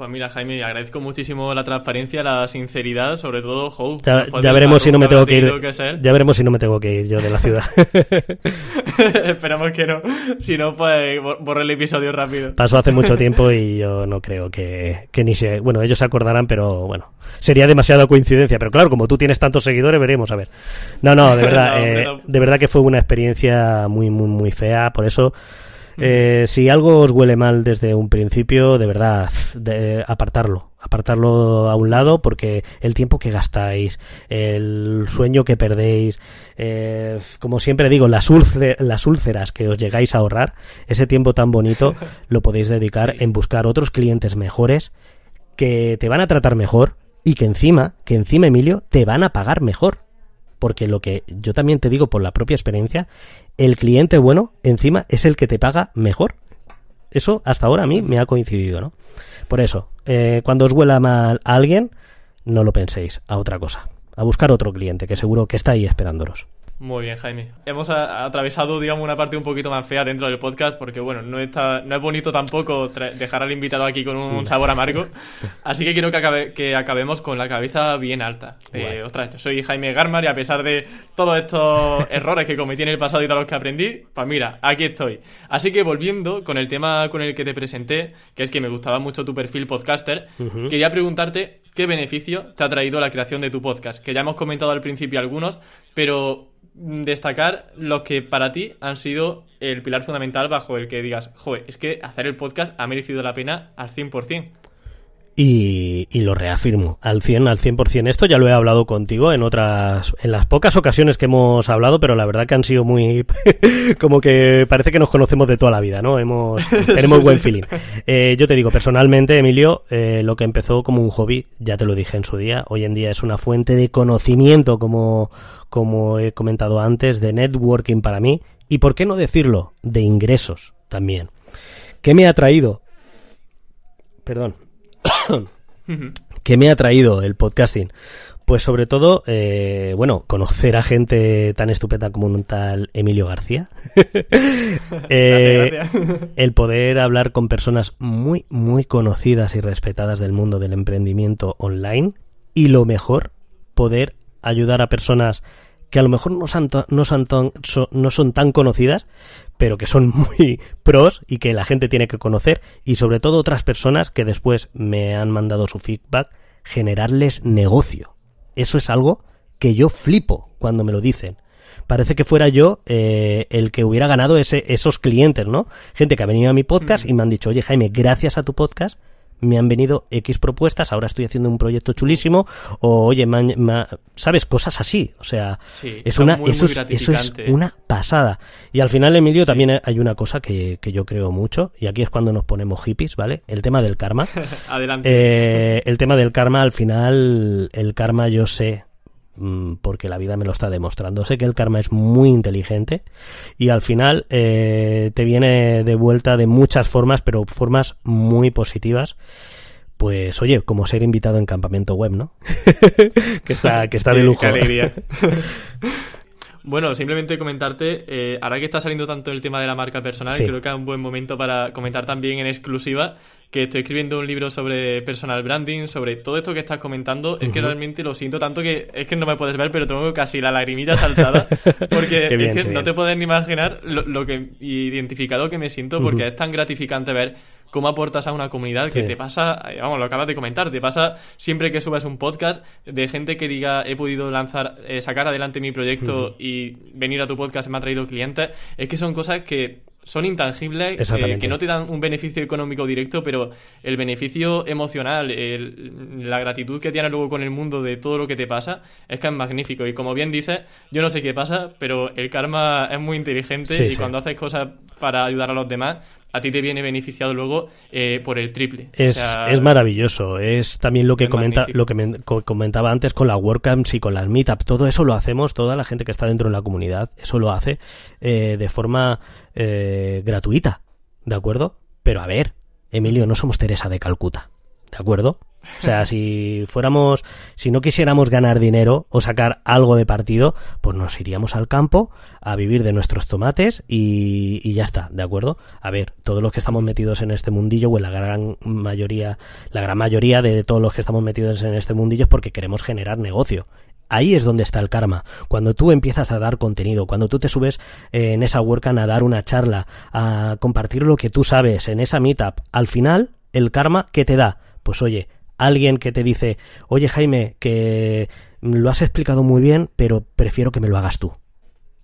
Pues mira, Jaime, agradezco muchísimo la transparencia, la sinceridad, sobre todo, Hope. Ya, veremos si no me tengo que ir. ya veremos si no me tengo que ir yo de la ciudad. Esperamos que no. Si no, pues borre el episodio rápido. Pasó hace mucho tiempo y yo no creo que, que ni se. Bueno, ellos se acordarán, pero bueno, sería demasiada coincidencia. Pero claro, como tú tienes tantos seguidores, veremos a ver. No, no, de verdad, eh, de verdad que fue una experiencia muy, muy, muy fea. Por eso. Eh, si algo os huele mal desde un principio, de verdad, de, apartarlo. Apartarlo a un lado porque el tiempo que gastáis, el sueño que perdéis, eh, como siempre digo, las, las úlceras que os llegáis a ahorrar, ese tiempo tan bonito lo podéis dedicar en buscar otros clientes mejores que te van a tratar mejor y que encima, que encima Emilio, te van a pagar mejor porque lo que yo también te digo por la propia experiencia, el cliente bueno encima es el que te paga mejor. Eso hasta ahora a mí me ha coincidido, ¿no? Por eso, eh, cuando os huela mal a alguien, no lo penséis, a otra cosa, a buscar otro cliente que seguro que está ahí esperándolos. Muy bien, Jaime. Hemos atravesado, digamos, una parte un poquito más fea dentro del podcast porque, bueno, no, está, no es bonito tampoco dejar al invitado aquí con un sabor amargo. Así que quiero que, que acabemos con la cabeza bien alta. Eh, ostras, yo soy Jaime Garmar y a pesar de todos estos errores que cometí en el pasado y todos los que aprendí, pues mira, aquí estoy. Así que volviendo con el tema con el que te presenté, que es que me gustaba mucho tu perfil podcaster, quería preguntarte qué beneficio te ha traído la creación de tu podcast, que ya hemos comentado al principio algunos, pero destacar los que para ti han sido el pilar fundamental bajo el que digas, joder, es que hacer el podcast ha merecido la pena al 100%. Y, y, lo reafirmo al 100, al 100%. Esto ya lo he hablado contigo en otras, en las pocas ocasiones que hemos hablado, pero la verdad que han sido muy, como que parece que nos conocemos de toda la vida, ¿no? Hemos, tenemos sí, buen sí. feeling. Eh, yo te digo, personalmente, Emilio, eh, lo que empezó como un hobby, ya te lo dije en su día, hoy en día es una fuente de conocimiento, como, como he comentado antes, de networking para mí, y por qué no decirlo, de ingresos también. ¿Qué me ha traído? Perdón. ¿Qué me ha traído el podcasting? Pues sobre todo, eh, bueno, conocer a gente tan estupenda como un tal Emilio García. eh, gracias, gracias. El poder hablar con personas muy, muy conocidas y respetadas del mundo del emprendimiento online. Y lo mejor, poder ayudar a personas que a lo mejor no son, no son, tan, no son tan conocidas, pero que son muy pros y que la gente tiene que conocer y sobre todo otras personas que después me han mandado su feedback, generarles negocio. Eso es algo que yo flipo cuando me lo dicen. Parece que fuera yo eh, el que hubiera ganado ese, esos clientes, ¿no? Gente que ha venido a mi podcast mm. y me han dicho, oye Jaime, gracias a tu podcast me han venido X propuestas, ahora estoy haciendo un proyecto chulísimo, o oye, man, man, ¿sabes? Cosas así. O sea, sí, es una, muy, eso, muy es, eso, es, una pasada. Y al final, Emilio, sí. también hay una cosa que, que, yo creo mucho, y aquí es cuando nos ponemos hippies, ¿vale? El tema del karma. Adelante. Eh, el tema del karma, al final, el karma yo sé porque la vida me lo está demostrando. Sé que el karma es muy inteligente y al final eh, te viene de vuelta de muchas formas, pero formas muy positivas. Pues oye, como ser invitado en campamento web, ¿no? que está, que está de lujo. Bueno, simplemente comentarte, eh, ahora que está saliendo tanto el tema de la marca personal, sí. creo que es un buen momento para comentar también en exclusiva que estoy escribiendo un libro sobre personal branding, sobre todo esto que estás comentando. Uh -huh. Es que realmente lo siento tanto que es que no me puedes ver, pero tengo casi la lagrimilla saltada. Porque bien, es que no te puedes ni imaginar lo, lo, que identificado que me siento, porque uh -huh. es tan gratificante ver cómo aportas a una comunidad que sí. te pasa, eh, vamos, lo acabas de comentar, te pasa siempre que subes un podcast de gente que diga he podido lanzar, eh, sacar adelante mi proyecto uh -huh. y venir a tu podcast me ha traído clientes, es que son cosas que son intangibles, eh, que no te dan un beneficio económico directo, pero el beneficio emocional, el, la gratitud que tienes luego con el mundo de todo lo que te pasa, es que es magnífico. Y como bien dices, yo no sé qué pasa, pero el karma es muy inteligente sí, y sí. cuando haces cosas para ayudar a los demás, a ti te viene beneficiado luego eh, por el triple. Es, o sea, es maravilloso. Es también lo que comenta, lo que me comentaba antes con la WordCamps y con las Meetup. Todo eso lo hacemos, toda la gente que está dentro de la comunidad, eso lo hace eh, de forma eh, gratuita, ¿de acuerdo? Pero a ver, Emilio, no somos Teresa de Calcuta, ¿de acuerdo? O sea, si fuéramos, si no quisiéramos ganar dinero o sacar algo de partido, pues nos iríamos al campo a vivir de nuestros tomates y, ya está, ¿de acuerdo? A ver, todos los que estamos metidos en este mundillo, o en la gran mayoría, la gran mayoría de todos los que estamos metidos en este mundillo es porque queremos generar negocio. Ahí es donde está el karma. Cuando tú empiezas a dar contenido, cuando tú te subes eh, en esa WordCamp a dar una charla, a compartir lo que tú sabes en esa meetup, al final, el karma, ¿qué te da? Pues oye, alguien que te dice, oye Jaime, que lo has explicado muy bien, pero prefiero que me lo hagas tú.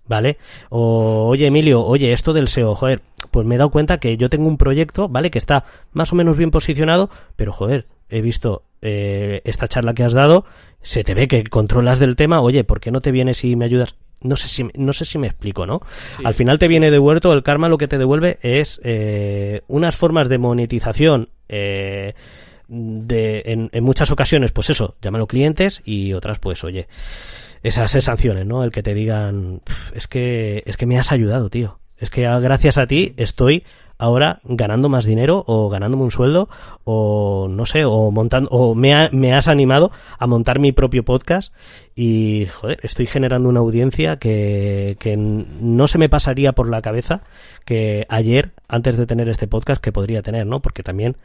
¿Vale? O, oye Emilio, oye, esto del SEO, joder, pues me he dado cuenta que yo tengo un proyecto, ¿vale? Que está más o menos bien posicionado, pero joder, he visto eh, esta charla que has dado, se te ve que controlas del tema, oye, ¿por qué no te vienes y me ayudas? No sé si, no sé si me explico, ¿no? Sí, Al final te sí. viene devuelto, el karma lo que te devuelve es eh, unas formas de monetización eh, de, en, en, muchas ocasiones, pues eso, llámalo clientes y otras, pues oye, esas sanciones, ¿no? El que te digan, es que, es que me has ayudado, tío. Es que gracias a ti estoy ahora ganando más dinero o ganándome un sueldo o no sé, o montando, o me, ha, me has animado a montar mi propio podcast y joder, estoy generando una audiencia que, que no se me pasaría por la cabeza que ayer, antes de tener este podcast, que podría tener, ¿no? Porque también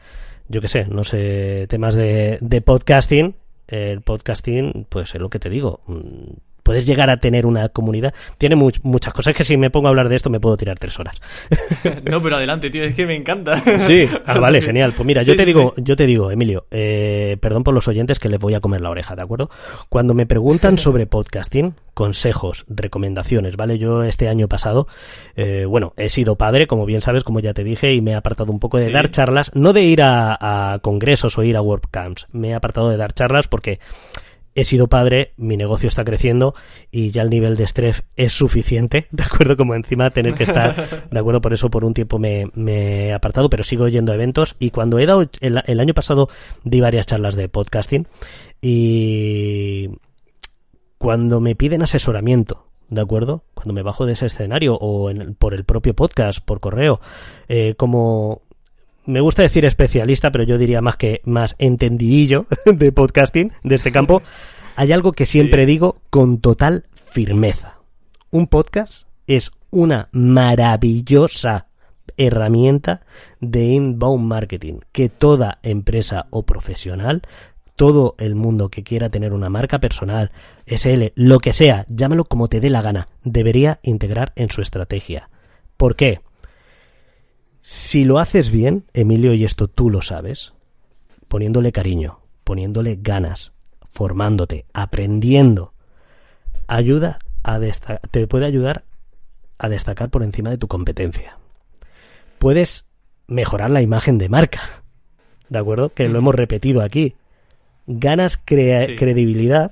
yo qué sé, no sé, temas de, de podcasting, el podcasting, pues es lo que te digo, mm, puedes llegar a tener una comunidad. Tiene muchas cosas que si me pongo a hablar de esto me puedo tirar tres horas. no, pero adelante, tío, es que me encanta. sí, ah, vale, genial. Pues mira, yo te digo, yo te digo, Emilio, eh, perdón por los oyentes que les voy a comer la oreja, ¿de acuerdo? Cuando me preguntan sobre podcasting, consejos, recomendaciones, ¿vale? Yo este año pasado, eh, bueno, he sido padre, como bien sabes, como ya te dije, y me he apartado un poco de dar charlas, no de ir a, a congresos o ir a WordCamps, me he apartado de dar charlas porque he sido padre, mi negocio está creciendo y ya el nivel de estrés es suficiente, ¿de acuerdo? Como encima tener que estar, ¿de acuerdo? Por eso por un tiempo me, he apartado, pero sigo yendo a eventos y cuando he dado, el, año pasado di varias charlas de podcasting y cuando me piden asesoramiento, ¿de acuerdo? Cuando me bajo de ese escenario o por el propio podcast, por correo, eh, como me gusta decir especialista, pero yo diría más que más entendidillo de podcasting de este campo, hay algo que siempre digo con total firmeza. Un podcast es una maravillosa herramienta de inbound marketing que toda empresa o profesional, todo el mundo que quiera tener una marca personal, SL, lo que sea, llámalo como te dé la gana, debería integrar en su estrategia. ¿Por qué? Si lo haces bien, Emilio, y esto tú lo sabes, poniéndole cariño, poniéndole ganas, formándote, aprendiendo, ayuda a te puede ayudar a destacar por encima de tu competencia. Puedes mejorar la imagen de marca, ¿de acuerdo? Que lo hemos repetido aquí. Ganas credibilidad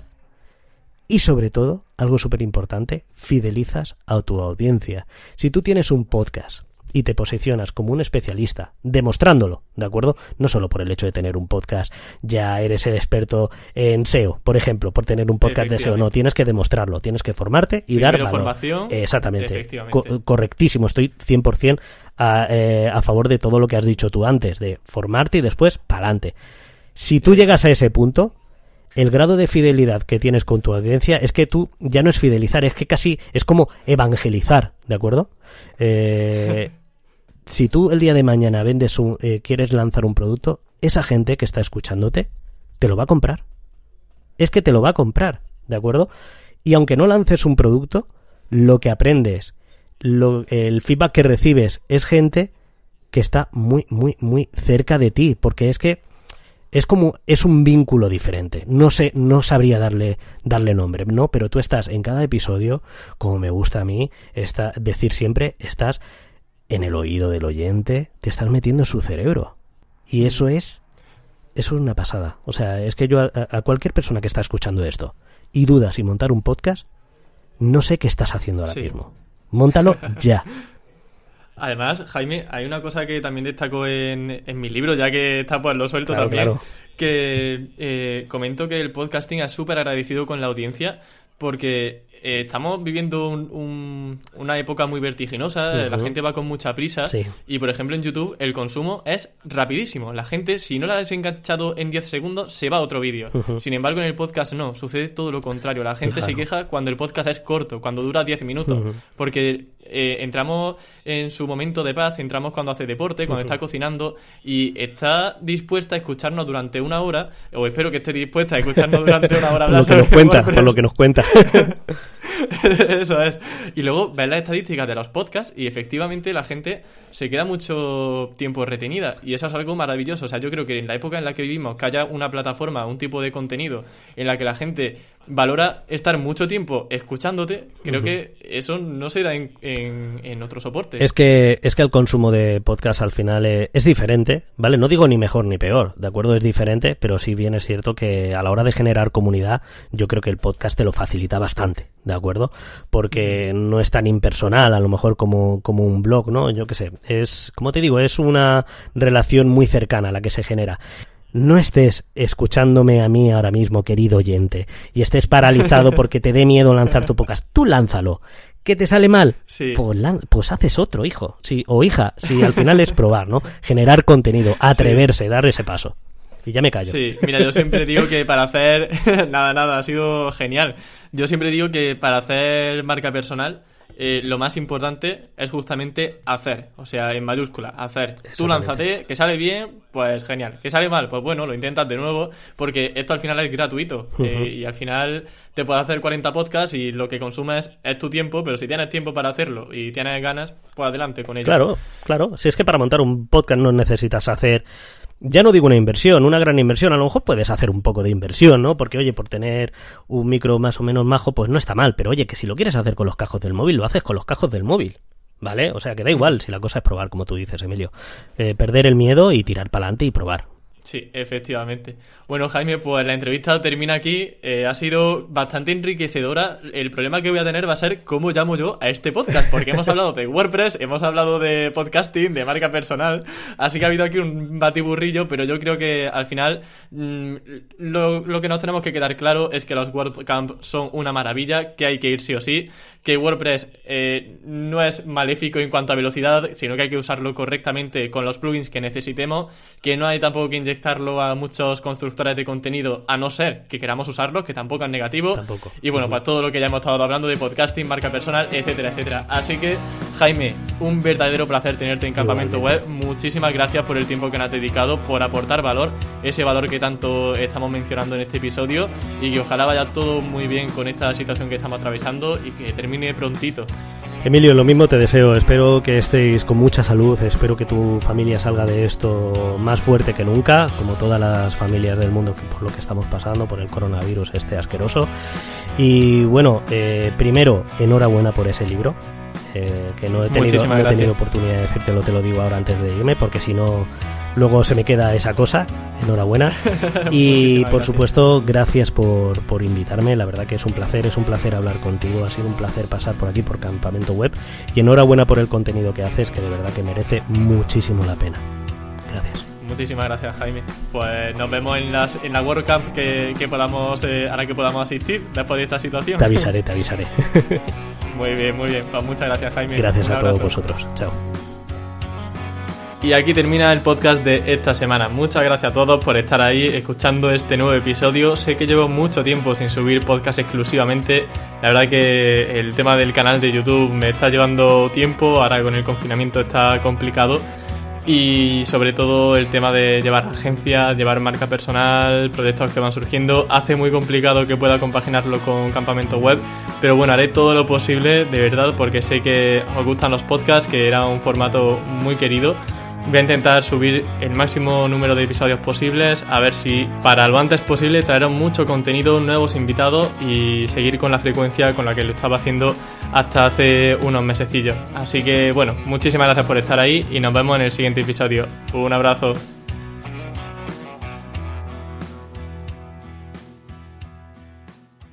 y sobre todo, algo súper importante, fidelizas a tu audiencia. Si tú tienes un podcast y te posicionas como un especialista, demostrándolo, ¿de acuerdo? No solo por el hecho de tener un podcast, ya eres el experto en SEO, por ejemplo, por tener un podcast de SEO, no, tienes que demostrarlo, tienes que formarte y dar valor. formación. Exactamente. correctísimo, estoy 100% a, eh, a favor de todo lo que has dicho tú antes, de formarte y después pa'lante. Si tú llegas a ese punto, el grado de fidelidad que tienes con tu audiencia es que tú ya no es fidelizar, es que casi es como evangelizar, ¿de acuerdo? Eh, si tú el día de mañana vendes un, eh, quieres lanzar un producto, esa gente que está escuchándote te lo va a comprar. Es que te lo va a comprar, ¿de acuerdo? Y aunque no lances un producto, lo que aprendes, lo, el feedback que recibes es gente que está muy, muy, muy cerca de ti, porque es que es como es un vínculo diferente. No sé, no sabría darle darle nombre, no, pero tú estás en cada episodio, como me gusta a mí, está decir siempre, estás en el oído del oyente, te estás metiendo en su cerebro. Y eso es, eso es una pasada. O sea, es que yo a, cualquier persona que está escuchando esto y duda si montar un podcast, no sé qué estás haciendo ahora mismo. Móntalo ya. Además, Jaime, hay una cosa que también destaco en, en mi libro, ya que está pues lo suelto también, que eh, comento que el podcasting es súper agradecido con la audiencia porque eh, estamos viviendo una época muy vertiginosa, la gente va con mucha prisa y por ejemplo en YouTube el consumo es rapidísimo. La gente si no la has enganchado en 10 segundos se va a otro vídeo. Sin embargo en el podcast no, sucede todo lo contrario. La gente se queja cuando el podcast es corto, cuando dura 10 minutos, porque eh, entramos en su momento de paz, entramos cuando hace deporte, cuando está cocinando y está dispuesta a escucharnos durante una hora, o espero que esté dispuesta a escucharnos durante una hora. por lo que nos cuenta, por lo que nos cuenta. Eso es. Y luego ves las estadísticas de los podcasts y efectivamente la gente se queda mucho tiempo retenida. Y eso es algo maravilloso. O sea, yo creo que en la época en la que vivimos, que haya una plataforma, un tipo de contenido en la que la gente valora estar mucho tiempo escuchándote, creo que eso no se da en, en, otro soporte. Es que, es que el consumo de podcast al final eh, es, diferente, ¿vale? No digo ni mejor ni peor, ¿de acuerdo? Es diferente, pero sí bien es cierto que a la hora de generar comunidad, yo creo que el podcast te lo facilita bastante, ¿de acuerdo? Porque no es tan impersonal, a lo mejor como, como un blog, ¿no? Yo qué sé, es, como te digo, es una relación muy cercana la que se genera no estés escuchándome a mí ahora mismo, querido oyente, y estés paralizado porque te dé miedo lanzar tu podcast. Tú lánzalo. ¿Qué te sale mal? Sí. Pues, pues, haces otro, hijo. Sí, o hija. Si al final es probar, ¿no? Generar contenido, atreverse, dar ese paso. Y ya me callo. Sí, mira, yo siempre digo que para hacer. nada, nada, ha sido genial. Yo siempre digo que para hacer marca personal eh, lo más importante es justamente hacer, o sea, en mayúscula, hacer. Tú lánzate, que sale bien, pues genial. Que sale mal, pues bueno, lo intentas de nuevo, porque esto al final es gratuito. Eh, y al final te puedes hacer 40 podcasts y lo que consumes es tu tiempo, pero si tienes tiempo para hacerlo y tienes ganas, pues adelante con ello. Claro, claro. Si es que para montar un podcast no necesitas hacer ya no digo una inversión, una gran inversión, a lo mejor puedes hacer un poco de inversión, ¿no? Porque, oye, por tener un micro más o menos majo, pues no está mal, pero oye, que si lo quieres hacer con los cajos del móvil, lo haces con los cajos del móvil. ¿Vale? O sea, que da igual si la cosa es probar, como tú dices, Emilio. Eh, perder el miedo y tirar para adelante y probar. Sí, efectivamente. Bueno, Jaime, pues la entrevista termina aquí. Eh, ha sido bastante enriquecedora. El problema que voy a tener va a ser cómo llamo yo a este podcast, porque hemos hablado de WordPress, hemos hablado de podcasting, de marca personal, así que ha habido aquí un batiburrillo, pero yo creo que al final mm, lo, que nos tenemos que quedar claro es que los WordCamp son una maravilla, que hay que ir sí o sí, que WordPress eh, no es maléfico en cuanto a velocidad, sino que hay que usarlo correctamente con los plugins que necesitemos, que no hay tampoco que inyectarlo a muchos constructores de contenido, a no ser que queramos usarlo, que tampoco es negativo. Tampoco. Y bueno, para todo lo que ya hemos estado hablando de podcasting, marca personal, etcétera, etcétera. Así que, Jaime, un verdadero placer tenerte en Campamento Web. Muchísimas gracias por el tiempo que nos has dedicado, por aportar valor, ese valor que tanto estamos mencionando en este episodio, y que ojalá vaya todo muy bien con esta situación que estamos atravesando y que termine prontito. Emilio, lo mismo te deseo. Espero que estéis con mucha salud. Espero que tu familia salga de esto más fuerte que nunca, como todas las familias del mundo por lo que estamos pasando, por el coronavirus este asqueroso. Y bueno, eh, primero, enhorabuena por ese libro. Eh, que no he tenido, no he tenido oportunidad de decírtelo, te lo digo ahora antes de irme, porque si no luego se me queda esa cosa. Enhorabuena. Y por supuesto, gracias por, por, invitarme. La verdad que es un placer, es un placer hablar contigo. Ha sido un placer pasar por aquí, por Campamento Web. Y enhorabuena por el contenido que haces, que de verdad que merece muchísimo la pena. Gracias. Muchísimas gracias, Jaime. Pues nos vemos en, las, en la WordCamp que, que podamos, eh, ahora que podamos asistir después de esta situación. Te avisaré, te avisaré. muy bien, muy bien. Pues muchas gracias, Jaime. Gracias a todos vosotros. Chao. Y aquí termina el podcast de esta semana. Muchas gracias a todos por estar ahí escuchando este nuevo episodio. Sé que llevo mucho tiempo sin subir podcast exclusivamente. La verdad que el tema del canal de YouTube me está llevando tiempo. Ahora con el confinamiento está complicado. Y sobre todo el tema de llevar agencia, llevar marca personal, proyectos que van surgiendo, hace muy complicado que pueda compaginarlo con campamento web. Pero bueno, haré todo lo posible, de verdad, porque sé que os gustan los podcasts, que era un formato muy querido Voy a intentar subir el máximo número de episodios posibles, a ver si para lo antes posible traerán mucho contenido, nuevos invitados y seguir con la frecuencia con la que lo estaba haciendo hasta hace unos mesecillos. Así que bueno, muchísimas gracias por estar ahí y nos vemos en el siguiente episodio. Un abrazo.